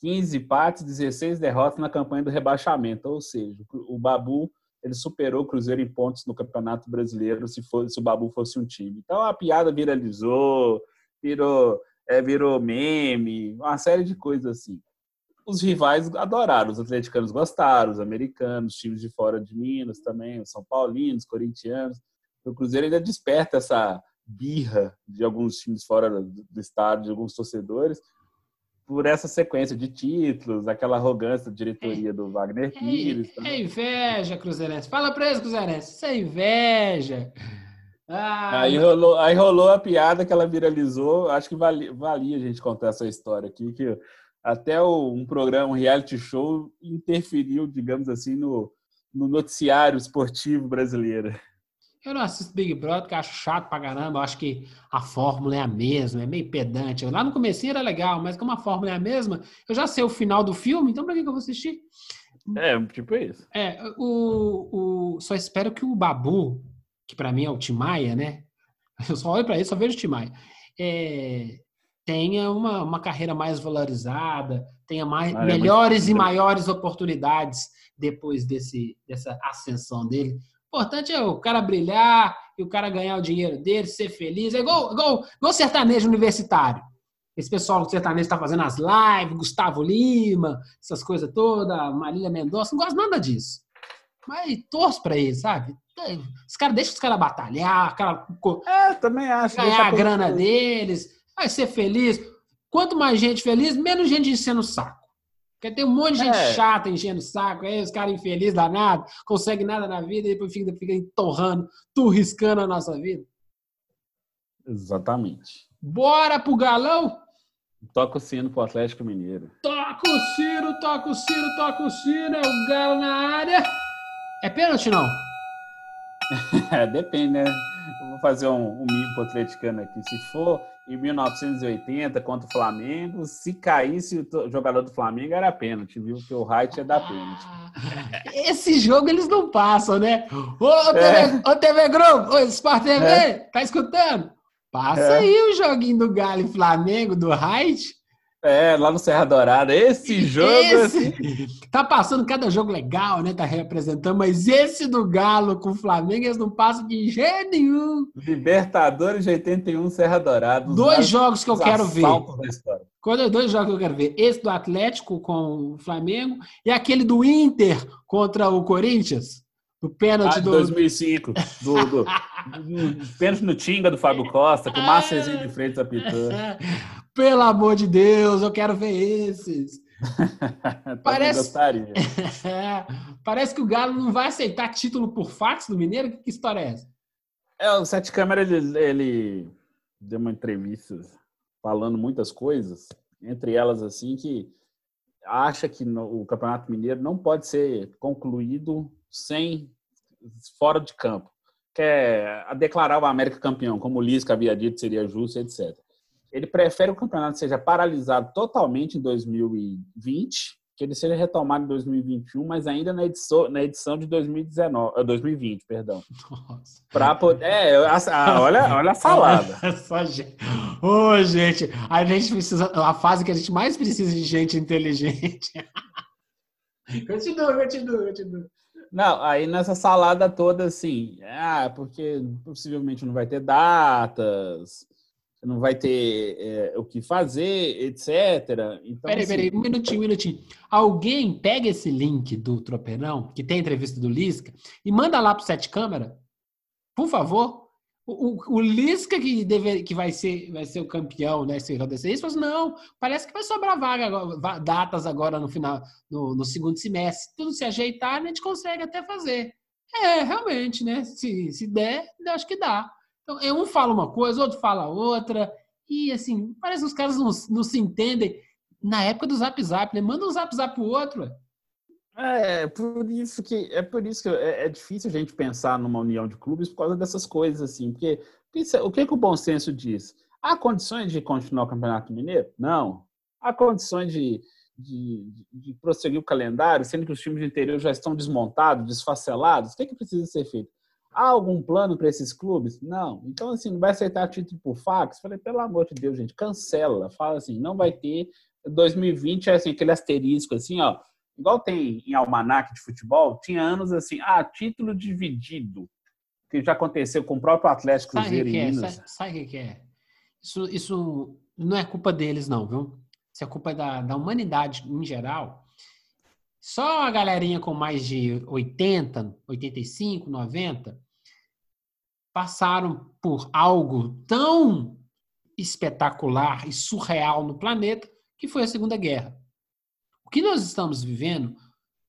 15 empates, 16 derrotas na campanha do rebaixamento. Ou seja, o Babu ele superou o Cruzeiro em pontos no Campeonato Brasileiro se, fosse, se o Babu fosse um time. Então a piada viralizou, virou, é, virou meme, uma série de coisas assim. Os rivais adoraram, os atleticanos gostaram, os americanos, times de fora de Minas também, os São Paulinos, corintianos. O Cruzeiro ainda desperta essa birra de alguns times fora do estado, de alguns torcedores, por essa sequência de títulos, aquela arrogância da diretoria é, do Wagner é Pires. É, é inveja, Cruzeirense. Fala pra eles, Cruzeirense. Isso é inveja. Ah, aí, rolou, aí rolou a piada que ela viralizou. Acho que valia, valia a gente contar essa história aqui, que até o, um programa, um reality show, interferiu, digamos assim, no, no noticiário esportivo brasileiro. Eu não assisto Big Brother porque acho chato pra caramba. Eu acho que a fórmula é a mesma, é meio pedante. Lá no começo era legal, mas como a fórmula é a mesma, eu já sei o final do filme, então pra que, que eu vou assistir? É, tipo isso. É, o, o, só espero que o Babu, que para mim é o Timaya, né? [laughs] Eu só olho para ele, só vejo o Timaya. É, tenha uma, uma carreira mais valorizada, tenha mais, ah, melhores é e maiores oportunidades depois desse, dessa ascensão dele importante é o cara brilhar e o cara ganhar o dinheiro dele, ser feliz. É igual, igual, igual sertanejo universitário. Esse pessoal do sertanejo está fazendo as lives, Gustavo Lima, essas coisas todas, Marília Mendonça, não gosto nada disso. Mas torço para eles, sabe? Os caras deixam os caras batalhar, cara, é, também acho. ganhar a grana deles, vai ser feliz. Quanto mais gente feliz, menos gente enchendo o saco. Porque tem um monte de gente é. chata enchendo o saco, aí os caras infelizes danado, conseguem nada na vida e depois fica, fica torrando, turriscando a nossa vida. Exatamente. Bora pro galão? Toca o sino pro Atlético Mineiro. Toca o sino, toca o sino, toca o sino, é o galo na área. É pênalti, não? [laughs] Depende, né? vou fazer um, um mimo atleticano aqui. Se for em 1980 contra o Flamengo, se caísse o jogador do Flamengo era pênalti, viu? Porque o Wright é da pênalti. Ah, [laughs] esse jogo eles não passam, né? Ô, TV, é. ô TV Globo, ô Sport TV, é. tá escutando? Passa é. aí o joguinho do Galo e Flamengo, do Wright. É, lá no Serra Dourada. Esse jogo. Esse... Assim... Tá passando cada jogo legal, né? Tá representando, mas esse do Galo com o Flamengo, eles não passam de jeito nenhum. Libertadores de 81, Serra Dourada. Dois jogos que eu quero ver. Quando dois jogos que eu quero ver. Esse do Atlético com o Flamengo e aquele do Inter contra o Corinthians. O pênalti ah, do. 2005. Do, do, [laughs] do, pênalti no Tinga do Fábio Costa, com o Márcio de Freitas apitando. [laughs] Pelo amor de Deus, eu quero ver esses. [laughs] Parece... [laughs] Parece que o Galo não vai aceitar título por fax do Mineiro. Que história é essa? É, o Sete Câmara ele, ele deu uma entrevista falando muitas coisas, entre elas assim que acha que no, o Campeonato Mineiro não pode ser concluído sem fora de campo. Quer declarar o América campeão, como o Lisca havia dito seria justo, etc. Ele prefere que o campeonato seja paralisado totalmente em 2020 que ele seja retomado em 2021, mas ainda na edição, na edição de 2019, 2020, eh, perdão. Nossa. Pra poder, é, a, olha, olha a salada. [laughs] Só gente. Ô, gente, a gente precisa, a fase que a gente mais precisa de gente inteligente. [laughs] continua, continua, continua. Não, aí nessa salada toda, assim, ah, porque possivelmente não vai ter datas, não vai ter é, o que fazer, etc. Então, peraí, assim... peraí, um minutinho, um minutinho. Alguém pega esse link do Tropeirão, que tem a entrevista do Lisca, e manda lá pro Sete Câmara, por favor. O, o, o Lisca que, deve, que vai, ser, vai ser o campeão, né? Se acontecer isso, mas não, parece que vai sobrar vaga agora, datas agora no final, no, no segundo semestre. Se tudo se ajeitar, a gente consegue até fazer. É, realmente, né? Se, se der, acho que dá. Então, é, um fala uma coisa, outro fala outra, e assim, parece que os caras não, não se entendem. Na época do Zap Zap, né? Manda um Zap Zap pro outro. É, por isso que é por isso que é, é, difícil a gente pensar numa união de clubes por causa dessas coisas assim, porque o que, que o bom senso diz? Há condições de continuar o Campeonato Mineiro? Não. Há condições de, de, de prosseguir o calendário, sendo que os times do interior já estão desmontados, desfacelados? O que, que precisa ser feito? Há algum plano para esses clubes? Não. Então, assim, não vai aceitar título por fax? Falei, pelo amor de Deus, gente, cancela. Fala assim, não vai ter. 2020 é assim, aquele asterisco, assim, ó. Igual tem em almanac de futebol, tinha anos assim, ah, título dividido. Que já aconteceu com o próprio Atlético Cruzeiro em é? Minas. Sabe, sabe o que é? Isso, isso não é culpa deles, não, viu? Isso é culpa da, da humanidade em geral só a galerinha com mais de 80, 85, 90 passaram por algo tão espetacular e surreal no planeta que foi a Segunda Guerra. O que nós estamos vivendo,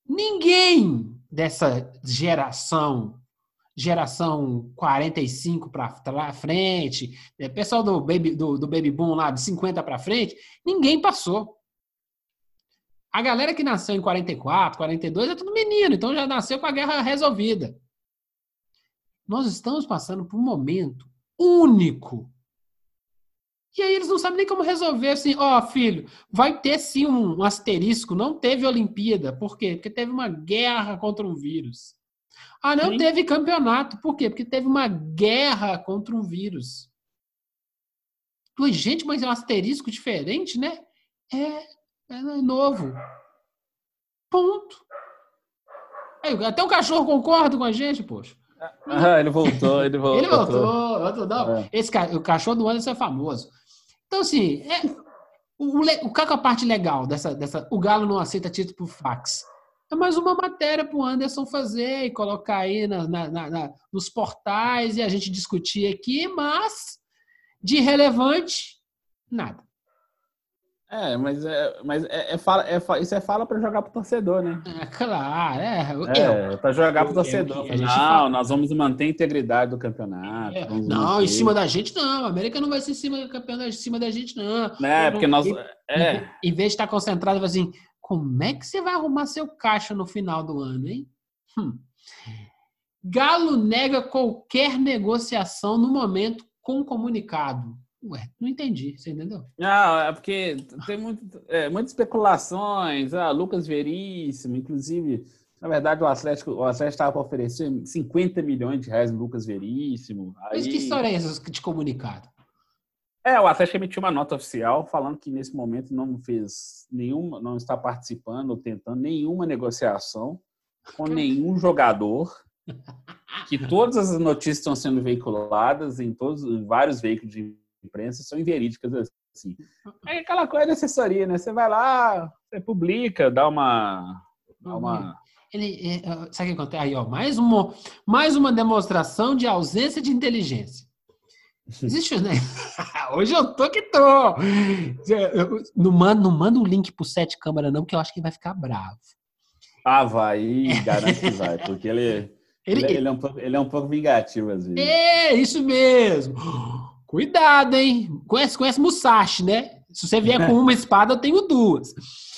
ninguém dessa geração, geração 45 para frente, né, pessoal do baby, do, do baby boom lá de 50 para frente, ninguém passou. A galera que nasceu em 44, 42 é tudo menino, então já nasceu com a guerra resolvida. Nós estamos passando por um momento único. E aí eles não sabem nem como resolver assim, ó, oh, filho, vai ter sim um, asterisco, não teve Olimpíada. Por quê? Porque teve uma guerra contra um vírus. Ah, não sim. teve campeonato. Por quê? Porque teve uma guerra contra um vírus. Gente, mas é um asterisco diferente, né? É, é novo. Ponto. Até o cachorro concorda com a gente, poxa. Ah, ele voltou, ele voltou. ele voltou, voltou não. É. Esse, o cachorro do Anderson é famoso. Então, assim, é, o, o, qual é a parte legal dessa, dessa. O Galo não aceita título por fax. É mais uma matéria para o Anderson fazer e colocar aí na, na, na, nos portais e a gente discutir aqui, mas de relevante, nada. É, mas, é, mas é, é, fala, é, isso é fala para jogar pro torcedor, né? É, claro, é. É, para jogar pro torcedor. Eu, não, fala... nós vamos manter a integridade do campeonato. É, não, em cima da gente não. A América não vai ser em cima do campeonato, em cima da gente não. É, porque nós. É. Em, em vez de estar concentrado, assim, como é que você vai arrumar seu caixa no final do ano, hein? Hum. Galo nega qualquer negociação no momento com comunicado. Ué, não entendi, você entendeu? Não, é porque tem muito, é, muitas especulações. Ah, Lucas Veríssimo, inclusive, na verdade, o Atlético o Atlético estava para oferecer 50 milhões de reais no Lucas Veríssimo. Aí... Mas que história é essa de comunicado? É, o Atlético emitiu uma nota oficial falando que nesse momento não fez nenhuma, não está participando ou tentando nenhuma negociação com nenhum jogador. Que todas as notícias estão sendo veiculadas em todos, em vários veículos de imprensa são inverídicas assim. É aquela coisa de assessoria, né? Você vai lá, você publica, dá uma. Dá uma... Ele, é, sabe o que acontece? Aí, ó, mais uma, mais uma demonstração de ausência de inteligência. Existe, né? [laughs] Hoje eu tô que tô. Não manda, não manda um link pro sete câmera, não, que eu acho que vai ficar bravo. Ah, vai, garanto que vai, porque ele, ele, ele, ele, é um pouco, ele é um pouco vingativo às vezes. É, isso mesmo. Cuidado, hein? Conhece, conhece Musashi, né? Se você vier com [laughs] uma espada, eu tenho duas.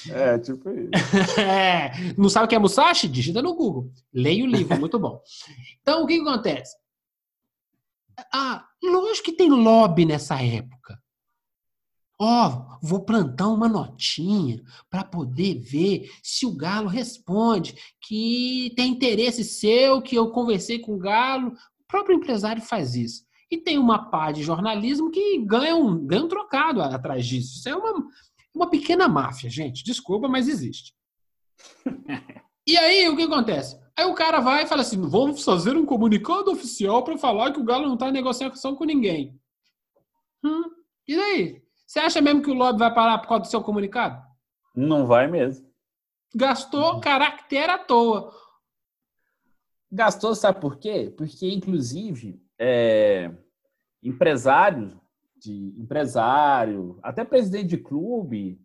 É, tipo isso. [laughs] é. Não sabe o que é Musashi? Digita no Google. Leia o livro, muito bom. Então, o que, que acontece? Ah, lógico que tem lobby nessa época. Ó, oh, vou plantar uma notinha para poder ver se o Galo responde que tem interesse seu, que eu conversei com o Galo. O próprio empresário faz isso. E tem uma pá de jornalismo que ganha um, ganha um trocado atrás disso. Isso é uma, uma pequena máfia, gente. Desculpa, mas existe. e aí, o que acontece? Aí o cara vai e fala assim: vamos fazer um comunicado oficial para falar que o Galo não está em negociação com ninguém. Hum, e daí? Você acha mesmo que o lobby vai parar por causa do seu comunicado? Não vai mesmo. Gastou uhum. caractere à toa. Gastou, sabe por quê? Porque, inclusive, é, empresário, de, empresário, até presidente de clube,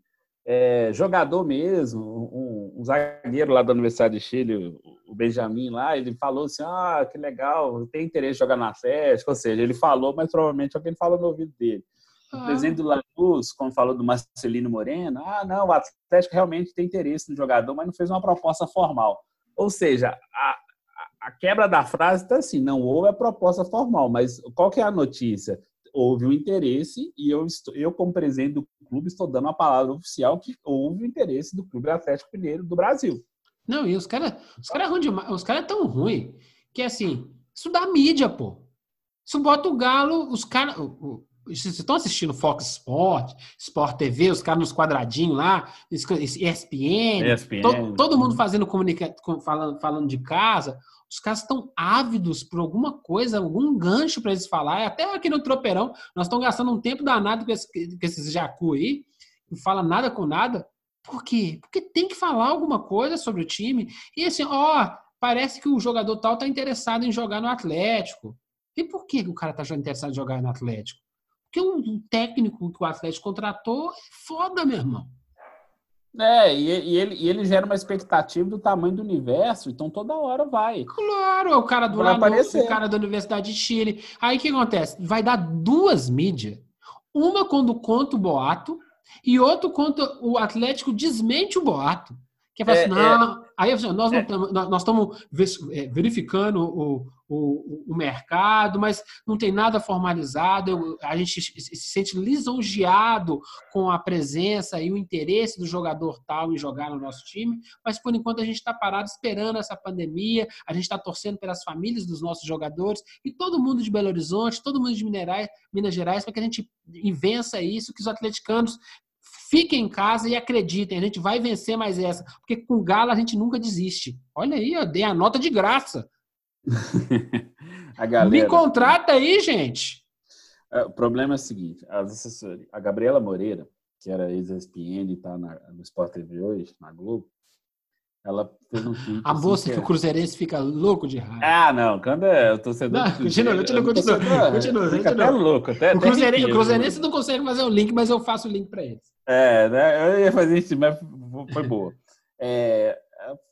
é, jogador mesmo, um, um, zagueiro lá da Universidade de Chile, o Benjamin lá, ele falou assim, ah, que legal, tem interesse em jogar na Atlético, ou seja, ele falou, mas provavelmente alguém falou no ouvido dele. O ah. presidente do Lanús, como falou do Marcelino Moreno, ah, não, o Atlético realmente tem interesse no jogador, mas não fez uma proposta formal. Ou seja, a, a quebra da frase está assim, não houve a proposta formal, mas qual que é a notícia? Houve um interesse e eu, estou, eu como presidente do clube, estou dando a palavra oficial que houve o interesse do Clube Atlético Mineiro do Brasil. Não, e os caras os cara é os caras é tão ruim que assim, isso dá mídia, pô. Isso bota o galo, os caras. Vocês estão assistindo Fox Sport, Sport TV, os caras nos quadradinhos lá, ESPN, ESPN. To, todo mundo fazendo comunicação, falando, falando de casa. Os caras estão ávidos por alguma coisa, algum gancho para eles falar. Até aqui no Tropeirão, nós estamos gastando um tempo danado com, com esses jacu aí, não fala nada com nada. Por quê? Porque tem que falar alguma coisa sobre o time. E assim, ó, parece que o jogador tal está interessado em jogar no Atlético. E por que o cara está interessado em jogar no Atlético? Porque o técnico que o Atlético contratou é foda, meu irmão. É, e, e, ele, e ele gera uma expectativa do tamanho do universo, então toda hora vai. Claro, é o cara do Lanús, o cara da Universidade de Chile. Aí o que acontece? Vai dar duas mídias. Uma quando conta o boato e outra quando o Atlético desmente o boato. Que é, assim, é, não, é, aí assim, nós é. nós estamos é, verificando o, o, o, mercado, mas não tem nada formalizado. A gente se sente lisonjeado com a presença e o interesse do jogador tal em jogar no nosso time, mas por enquanto a gente está parado esperando essa pandemia, a gente está torcendo pelas famílias dos nossos jogadores e todo mundo de Belo Horizonte, todo mundo de Minerais, Minas Gerais, para que a gente vença isso, que os atleticanos Fiquem em casa e acreditem, a gente vai vencer mais essa. Porque com Galo a gente nunca desiste. Olha aí, eu dei a nota de graça. [laughs] a galera... Me contrata aí, gente. É, o problema é o seguinte: a Gabriela Moreira, que era ex-ESPN e está no Sport TV hoje, na Globo, ela fez um tweet. A assim, moça que, que o Cruzeirense fica louco de raiva. Ah, não. Quando é o torcedor. Não, continua, continua, continua. continua, fica até louco. Até, o, Cruzeirense, o Cruzeirense não consegue fazer o link, mas eu faço o link para eles. É, né? Eu ia fazer isso, mas foi boa. É,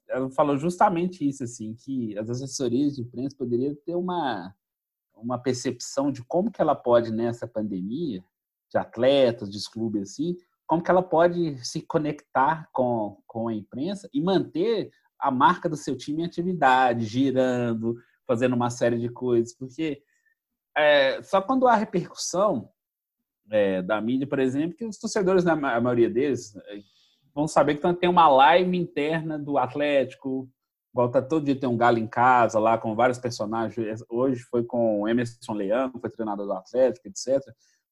ela falou justamente isso, assim, que as assessorias de imprensa poderiam ter uma, uma percepção de como que ela pode, nessa pandemia, de atletas, de clubes assim, como que ela pode se conectar com, com a imprensa e manter a marca do seu time em atividade, girando, fazendo uma série de coisas, porque é, só quando há repercussão é, da mídia, por exemplo, que os torcedores, na a maioria deles, é, vão saber que tem uma live interna do Atlético, igual tá todo dia tem um galo em casa lá com vários personagens. Hoje foi com Emerson Leão, foi treinador do Atlético, etc.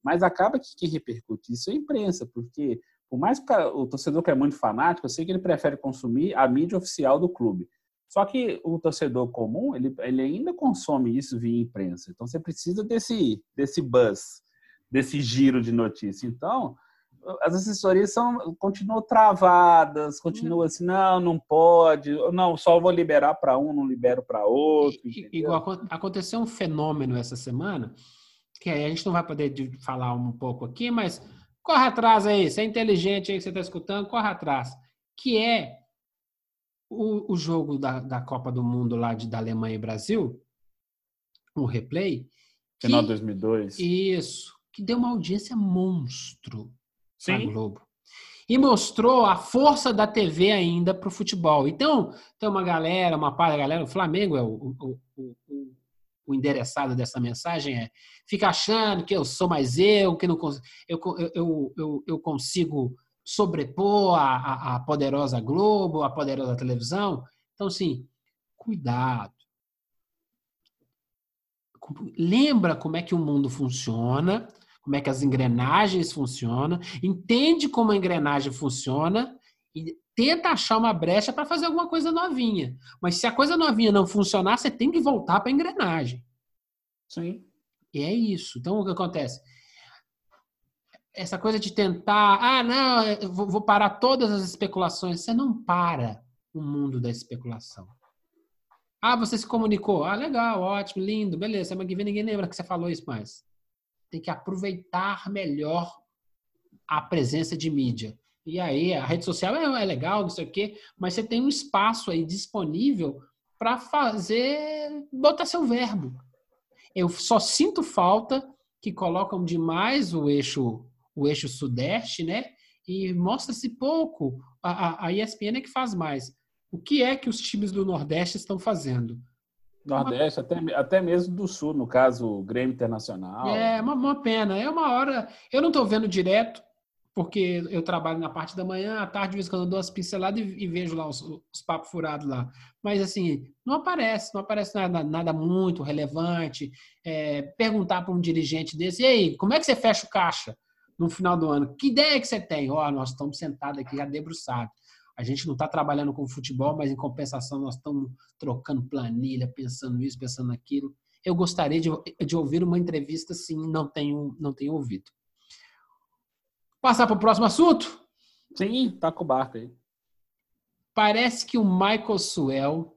Mas acaba que repercute isso é a imprensa, porque por mais que o torcedor que é muito fanático, eu sei que ele prefere consumir a mídia oficial do clube. Só que o torcedor comum, ele, ele ainda consome isso via imprensa. Então você precisa desse, desse buzz, desse giro de notícia. Então, as assessorias são, continuam travadas, continuam assim, não, não pode, não, só vou liberar para um, não libero para outro. Igual aconteceu um fenômeno essa semana que a gente não vai poder falar um pouco aqui, mas corre atrás aí, você é inteligente aí que você está escutando, corre atrás, que é o, o jogo da, da Copa do Mundo lá de, da Alemanha e Brasil, o replay. Final de 2002. Isso, que deu uma audiência monstro Sim. na Globo. E mostrou a força da TV ainda para o futebol. Então, tem uma galera, uma parte da galera, o Flamengo é o, o, o, o endereçado dessa mensagem é fica achando que eu sou mais eu, que não eu, eu, eu, eu consigo sobrepor a, a, poderosa Globo, a poderosa televisão. Então, assim, cuidado. Lembra como é que o mundo funciona, como é que as engrenagens funcionam, entende como a engrenagem funciona e tenta achar uma brecha para fazer alguma coisa novinha. Mas se a coisa novinha não funcionar, você tem que voltar para a engrenagem. Sim. E é isso. Então, o que acontece? Essa coisa de tentar, ah, não, eu vou parar todas as especulações. Você não para o mundo da especulação. Ah, você se comunicou. Ah, legal, ótimo, lindo, beleza. Semana que vem ninguém lembra que você falou isso mais. Tem que aproveitar melhor a presença de mídia. E aí, a rede social é, é legal, não sei o quê, mas você tem um espaço aí disponível para fazer, botar seu verbo. Eu só sinto falta que colocam demais o eixo, o eixo sudeste, né? E mostra-se pouco. A, a, ESPN é que faz mais. O que é que os times do Nordeste estão fazendo? Nordeste, até, até mesmo do Sul, no caso, o Grêmio Internacional. É, uma, uma pena. É uma hora. Eu não estou vendo direto, porque eu trabalho na parte da manhã, à tarde, de vez em quando eu dou pinceladas e, e vejo lá os, os, papos furados lá. Mas, assim, não aparece, não aparece nada, nada muito relevante. É, perguntar para um dirigente desse, e aí, como é que você fecha o caixa no final do ano? Que ideia que você tem? Ó, oh, nós estamos sentados aqui já debruçados. A gente não está trabalhando com futebol, mas em compensação nós estamos trocando planilha, pensando isso, pensando naquilo. Eu gostaria de, de ouvir uma entrevista, sim, não tenho, não tenho ouvido. Passar para o próximo assunto? Sim, tá com o barco aí. Parece que o Michael Suell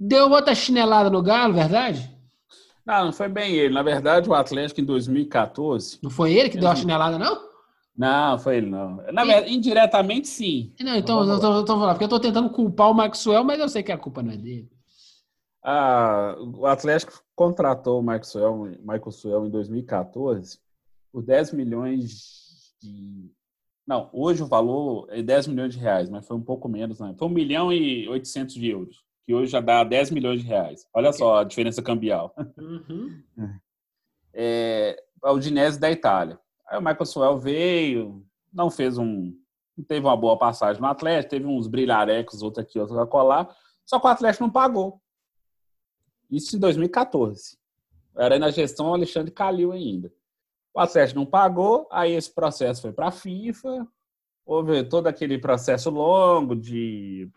deu outra chinelada no Galo, verdade? Não, não foi bem ele. Na verdade, o Atlético em 2014. Não foi ele que deu a chinelada, não? Não, foi ele não. Na verdade, indiretamente sim. Não, então, eu tô, tô, falando, porque eu estou tentando culpar o Maxwell, mas eu sei que a culpa não é dele. Ah, o Atlético contratou o Maxwell, Michael Suel em 2014 por 10 milhões de. Não, hoje o valor é 10 milhões de reais, mas foi um pouco menos, né? Foi 1 milhão e 800 de euros, que hoje já dá 10 milhões de reais. Olha okay. só a diferença cambial. Uhum. [laughs] É, a Udinese da Itália. Aí o Michael Suel veio, não fez um. Não teve uma boa passagem no Atlético, teve uns brilharecos, outro aqui, outro a só que o Atlético não pagou. Isso em 2014. Era na gestão Alexandre Calil ainda. O Atlético não pagou, aí esse processo foi para a FIFA, houve todo aquele processo longo de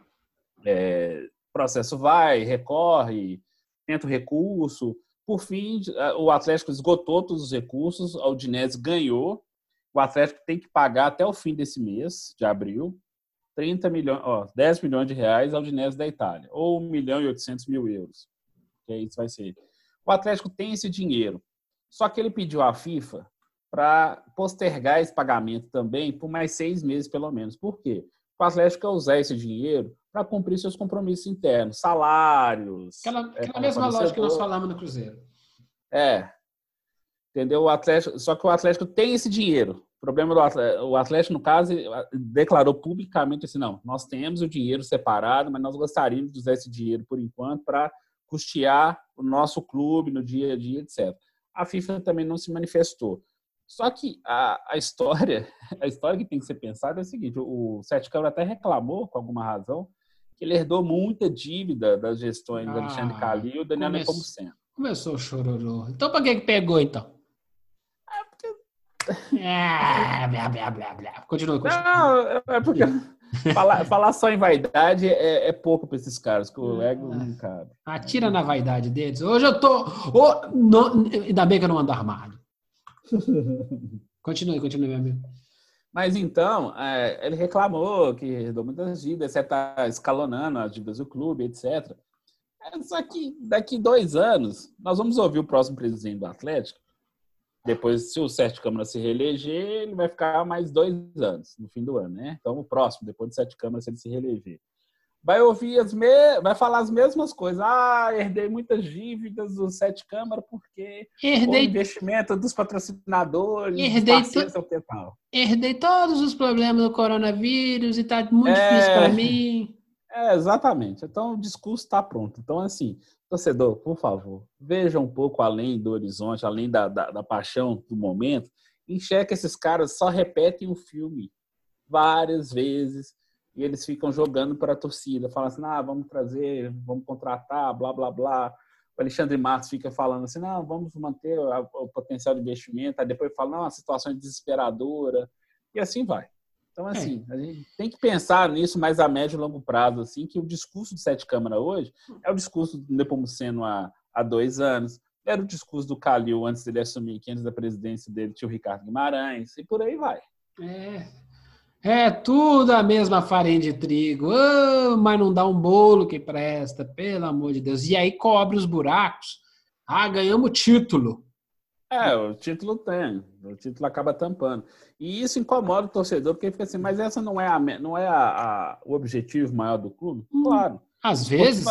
é, processo vai, recorre, tenta o recurso. Por fim, o Atlético esgotou todos os recursos, a Udinese ganhou. O Atlético tem que pagar até o fim desse mês, de abril, 30 milhões, ó, 10 milhões de reais ao Udinese da Itália, ou 1 milhão e 800 mil euros. Que é isso vai ser. O Atlético tem esse dinheiro. Só que ele pediu à FIFA para postergar esse pagamento também por mais seis meses, pelo menos. Por quê? O Atlético quer usar esse dinheiro para cumprir seus compromissos internos, salários. Aquela, é, aquela é, mesma lógica que nós falamos no Cruzeiro. É. Entendeu? O Atlético, só que o Atlético tem esse dinheiro. O problema do Atlético, o Atlético, no caso, declarou publicamente assim: não, nós temos o dinheiro separado, mas nós gostaríamos de usar esse dinheiro por enquanto para custear o nosso clube no dia a dia, etc. A FIFA também não se manifestou. Só que a, a história, [laughs] a história que tem que ser pensada é a seguinte: o Sete Câmara até reclamou, com alguma razão, que ele herdou muita dívida das gestões ah, do Alexandre Calil e o Daniel come... Nepomuceno. Começou o chororô. Então, para que, que pegou, então? É porque. Ah, blá, blá, blá, blá. Continua, continua. Não, é porque. falar, falar só em vaidade é, é pouco para esses caras, que o ego não cabe. Atira na vaidade deles. Hoje eu tô. Oh, não, ainda bem que eu não ando armado. [laughs] continue, continue, meu amigo. Mas então, é, ele reclamou que herdou muitas dívidas, você está escalonando as dívidas do clube, etc. É, só que daqui dois anos, nós vamos ouvir o próximo presidente do Atlético. Depois, se o Sete Câmara se reeleger, ele vai ficar mais dois anos no fim do ano, né? Então, o próximo, depois de Sete Câmara, se ele se reeleger vai ouvir as me... vai falar as mesmas coisas. Ah, herdei muitas dívidas do Sete Câmara porque herdei... o investimento dos patrocinadores, herdei, to... herdei todos os problemas do coronavírus e tá muito é... difícil para mim. É, exatamente. Então o discurso está pronto. Então, assim, torcedor, por favor, veja um pouco além do horizonte, além da, da, da paixão do momento. Enxerga esses caras só repetem o filme várias vezes e eles ficam jogando para a torcida, falam assim, ah, vamos trazer, vamos contratar, blá, blá, blá. O Alexandre Matos fica falando assim, não, vamos manter o potencial de investimento, aí depois fala, não, a situação é desesperadora, e assim vai. Então, assim, é. a gente tem que pensar nisso mais a médio e longo prazo, assim, que o discurso do Sete Câmara hoje é o discurso do Nepomuceno há, há dois anos, era o discurso do Calil antes dele assumir, que antes da presidência dele tinha o Ricardo Guimarães, e por aí vai. É, é tudo a mesma farinha de trigo, oh, mas não dá um bolo que presta, pelo amor de Deus. E aí cobre os buracos. Ah, ganhamos título. É, o título tem, o título acaba tampando. E isso incomoda o torcedor, porque fica assim, mas essa não é, a, não é a, a o objetivo maior do clube? Hum, claro. Às vezes,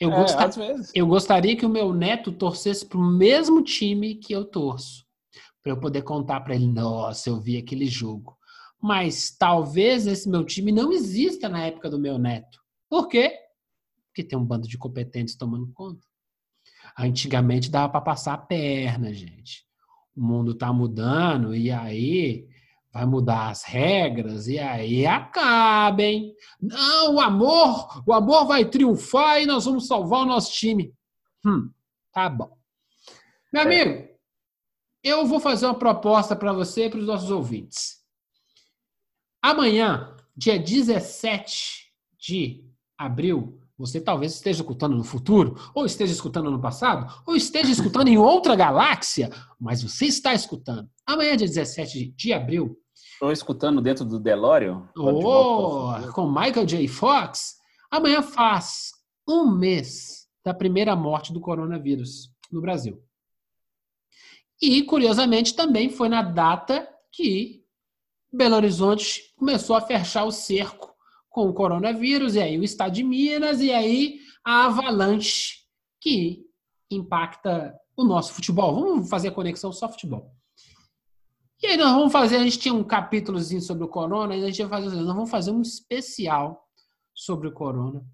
eu, é, às vezes. eu gostaria que o meu neto torcesse para o mesmo time que eu torço. Para eu poder contar para ele, nossa, eu vi aquele jogo. Mas talvez esse meu time não exista na época do meu neto. Por quê? Porque tem um bando de competentes tomando conta. Antigamente dava para passar a perna, gente. O mundo está mudando e aí vai mudar as regras e aí acabem. Não, o amor, o amor vai triunfar e nós vamos salvar o nosso time. Hum, tá bom. Meu é. amigo, eu vou fazer uma proposta para você e para os nossos ouvintes. Amanhã, dia 17 de abril, você talvez esteja escutando no futuro, ou esteja escutando no passado, ou esteja escutando em outra galáxia, mas você está escutando. Amanhã, dia 17 de abril. Estou escutando dentro do DeLorean. Oh, com Michael J. Fox. Amanhã faz um mês da primeira morte do coronavírus no Brasil. E, curiosamente, também foi na data que Belo Horizonte começou a fechar o cerco com o coronavírus, e aí o estado de Minas, e aí a avalanche que impacta o nosso futebol. Vamos fazer a conexão só futebol. E aí nós vamos fazer, a gente tinha um capítulozinho sobre o corona, e a gente vai fazer, nós vamos fazer um especial sobre o corona.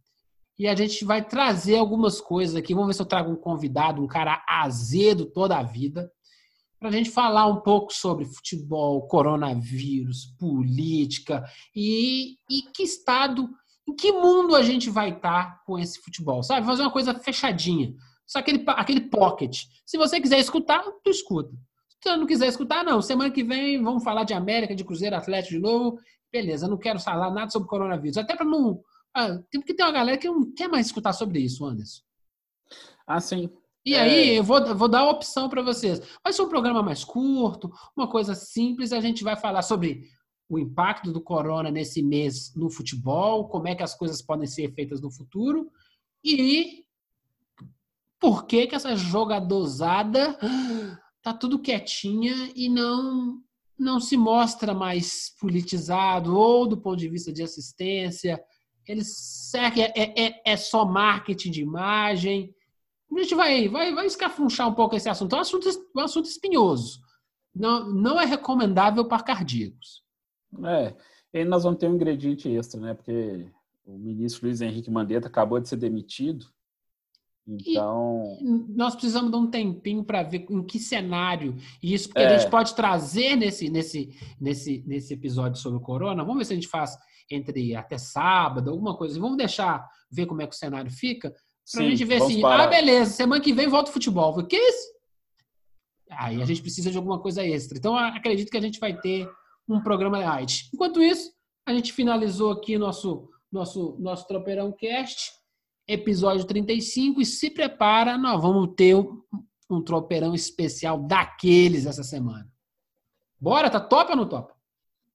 E a gente vai trazer algumas coisas aqui. Vamos ver se eu trago um convidado, um cara azedo toda a vida, para a gente falar um pouco sobre futebol, coronavírus, política e, e que estado, em que mundo a gente vai estar tá com esse futebol, sabe? Fazer uma coisa fechadinha, só aquele, aquele pocket. Se você quiser escutar, tu escuta. Se você não quiser escutar, não. Semana que vem vamos falar de América, de Cruzeiro Atlético de novo. Beleza, não quero falar nada sobre coronavírus. Até para não. Ah, porque tem uma galera que não quer mais escutar sobre isso, Anderson. Ah, sim. E é. aí, eu vou, vou dar a opção para vocês. Vai ser um programa mais curto, uma coisa simples. A gente vai falar sobre o impacto do corona nesse mês no futebol, como é que as coisas podem ser feitas no futuro e por que que essa jogadozada tá tudo quietinha e não não se mostra mais politizado ou do ponto de vista de assistência. Eles é, é, é só marketing de imagem a gente vai, vai, vai escafunchar um pouco esse assunto. É um assunto, um assunto espinhoso. Não, não é recomendável para cardíacos. É, e nós vamos ter um ingrediente extra, né? Porque o ministro Luiz Henrique Mandetta acabou de ser demitido. Então. E nós precisamos de um tempinho para ver em que cenário isso, porque é. a gente pode trazer nesse, nesse, nesse, nesse episódio sobre o corona. Vamos ver se a gente faz entre até sábado, alguma coisa. Vamos deixar ver como é que o cenário fica. Pra Sim, gente ver assim, parar. ah, beleza, semana que vem volta o futebol. O que é isso? Aí a gente precisa de alguma coisa extra. Então, acredito que a gente vai ter um programa light. Enquanto isso, a gente finalizou aqui nosso, nosso, nosso Tropeirão Cast, episódio 35, e se prepara, nós vamos ter um, um tropeirão especial daqueles essa semana. Bora, tá top ou não top?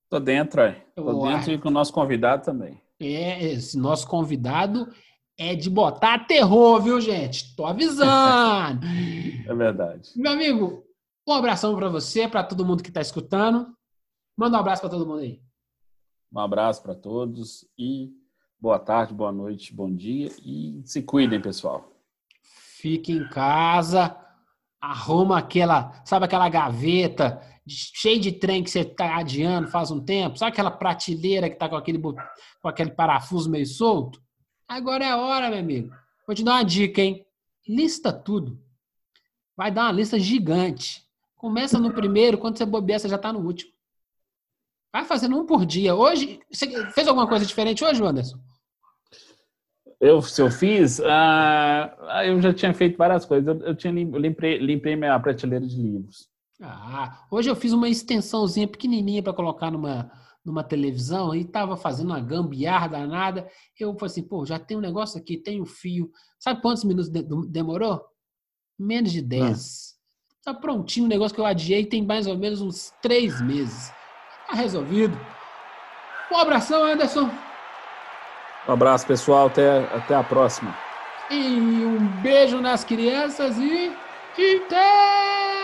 Tô dentro, aí. Tô dentro e com o nosso convidado também. É, esse nosso convidado é de botar terror, viu, gente? Tô avisando. [laughs] é verdade. Meu amigo, um abração para você, para todo mundo que está escutando. Manda um abraço para todo mundo aí. Um abraço para todos e boa tarde, boa noite, bom dia e se cuidem, pessoal. Fique em casa, arruma aquela, sabe aquela gaveta cheia de trem que você está adiando faz um tempo, sabe aquela prateleira que está com aquele, com aquele parafuso meio solto? Agora é a hora, meu amigo. Vou te dar uma dica, hein? Lista tudo. Vai dar uma lista gigante. Começa no primeiro, quando você bobear, você já está no último. Vai fazendo um por dia. Hoje, você fez alguma coisa diferente hoje, Anderson? Eu, se eu fiz, ah, eu já tinha feito várias coisas. Eu, eu tinha limpei, limpei minha prateleira de livros. Ah, hoje eu fiz uma extensãozinha pequenininha para colocar numa, numa televisão e estava fazendo uma gambiarra danada. Eu falei assim, pô, já tem um negócio aqui, tem um fio. Sabe quantos minutos de, demorou? Menos de 10. Ah. Tá prontinho o negócio que eu adiei, tem mais ou menos uns três meses. Tá resolvido. Um abração, Anderson. Um abraço, pessoal. Até, até a próxima. E um beijo nas crianças e. E até!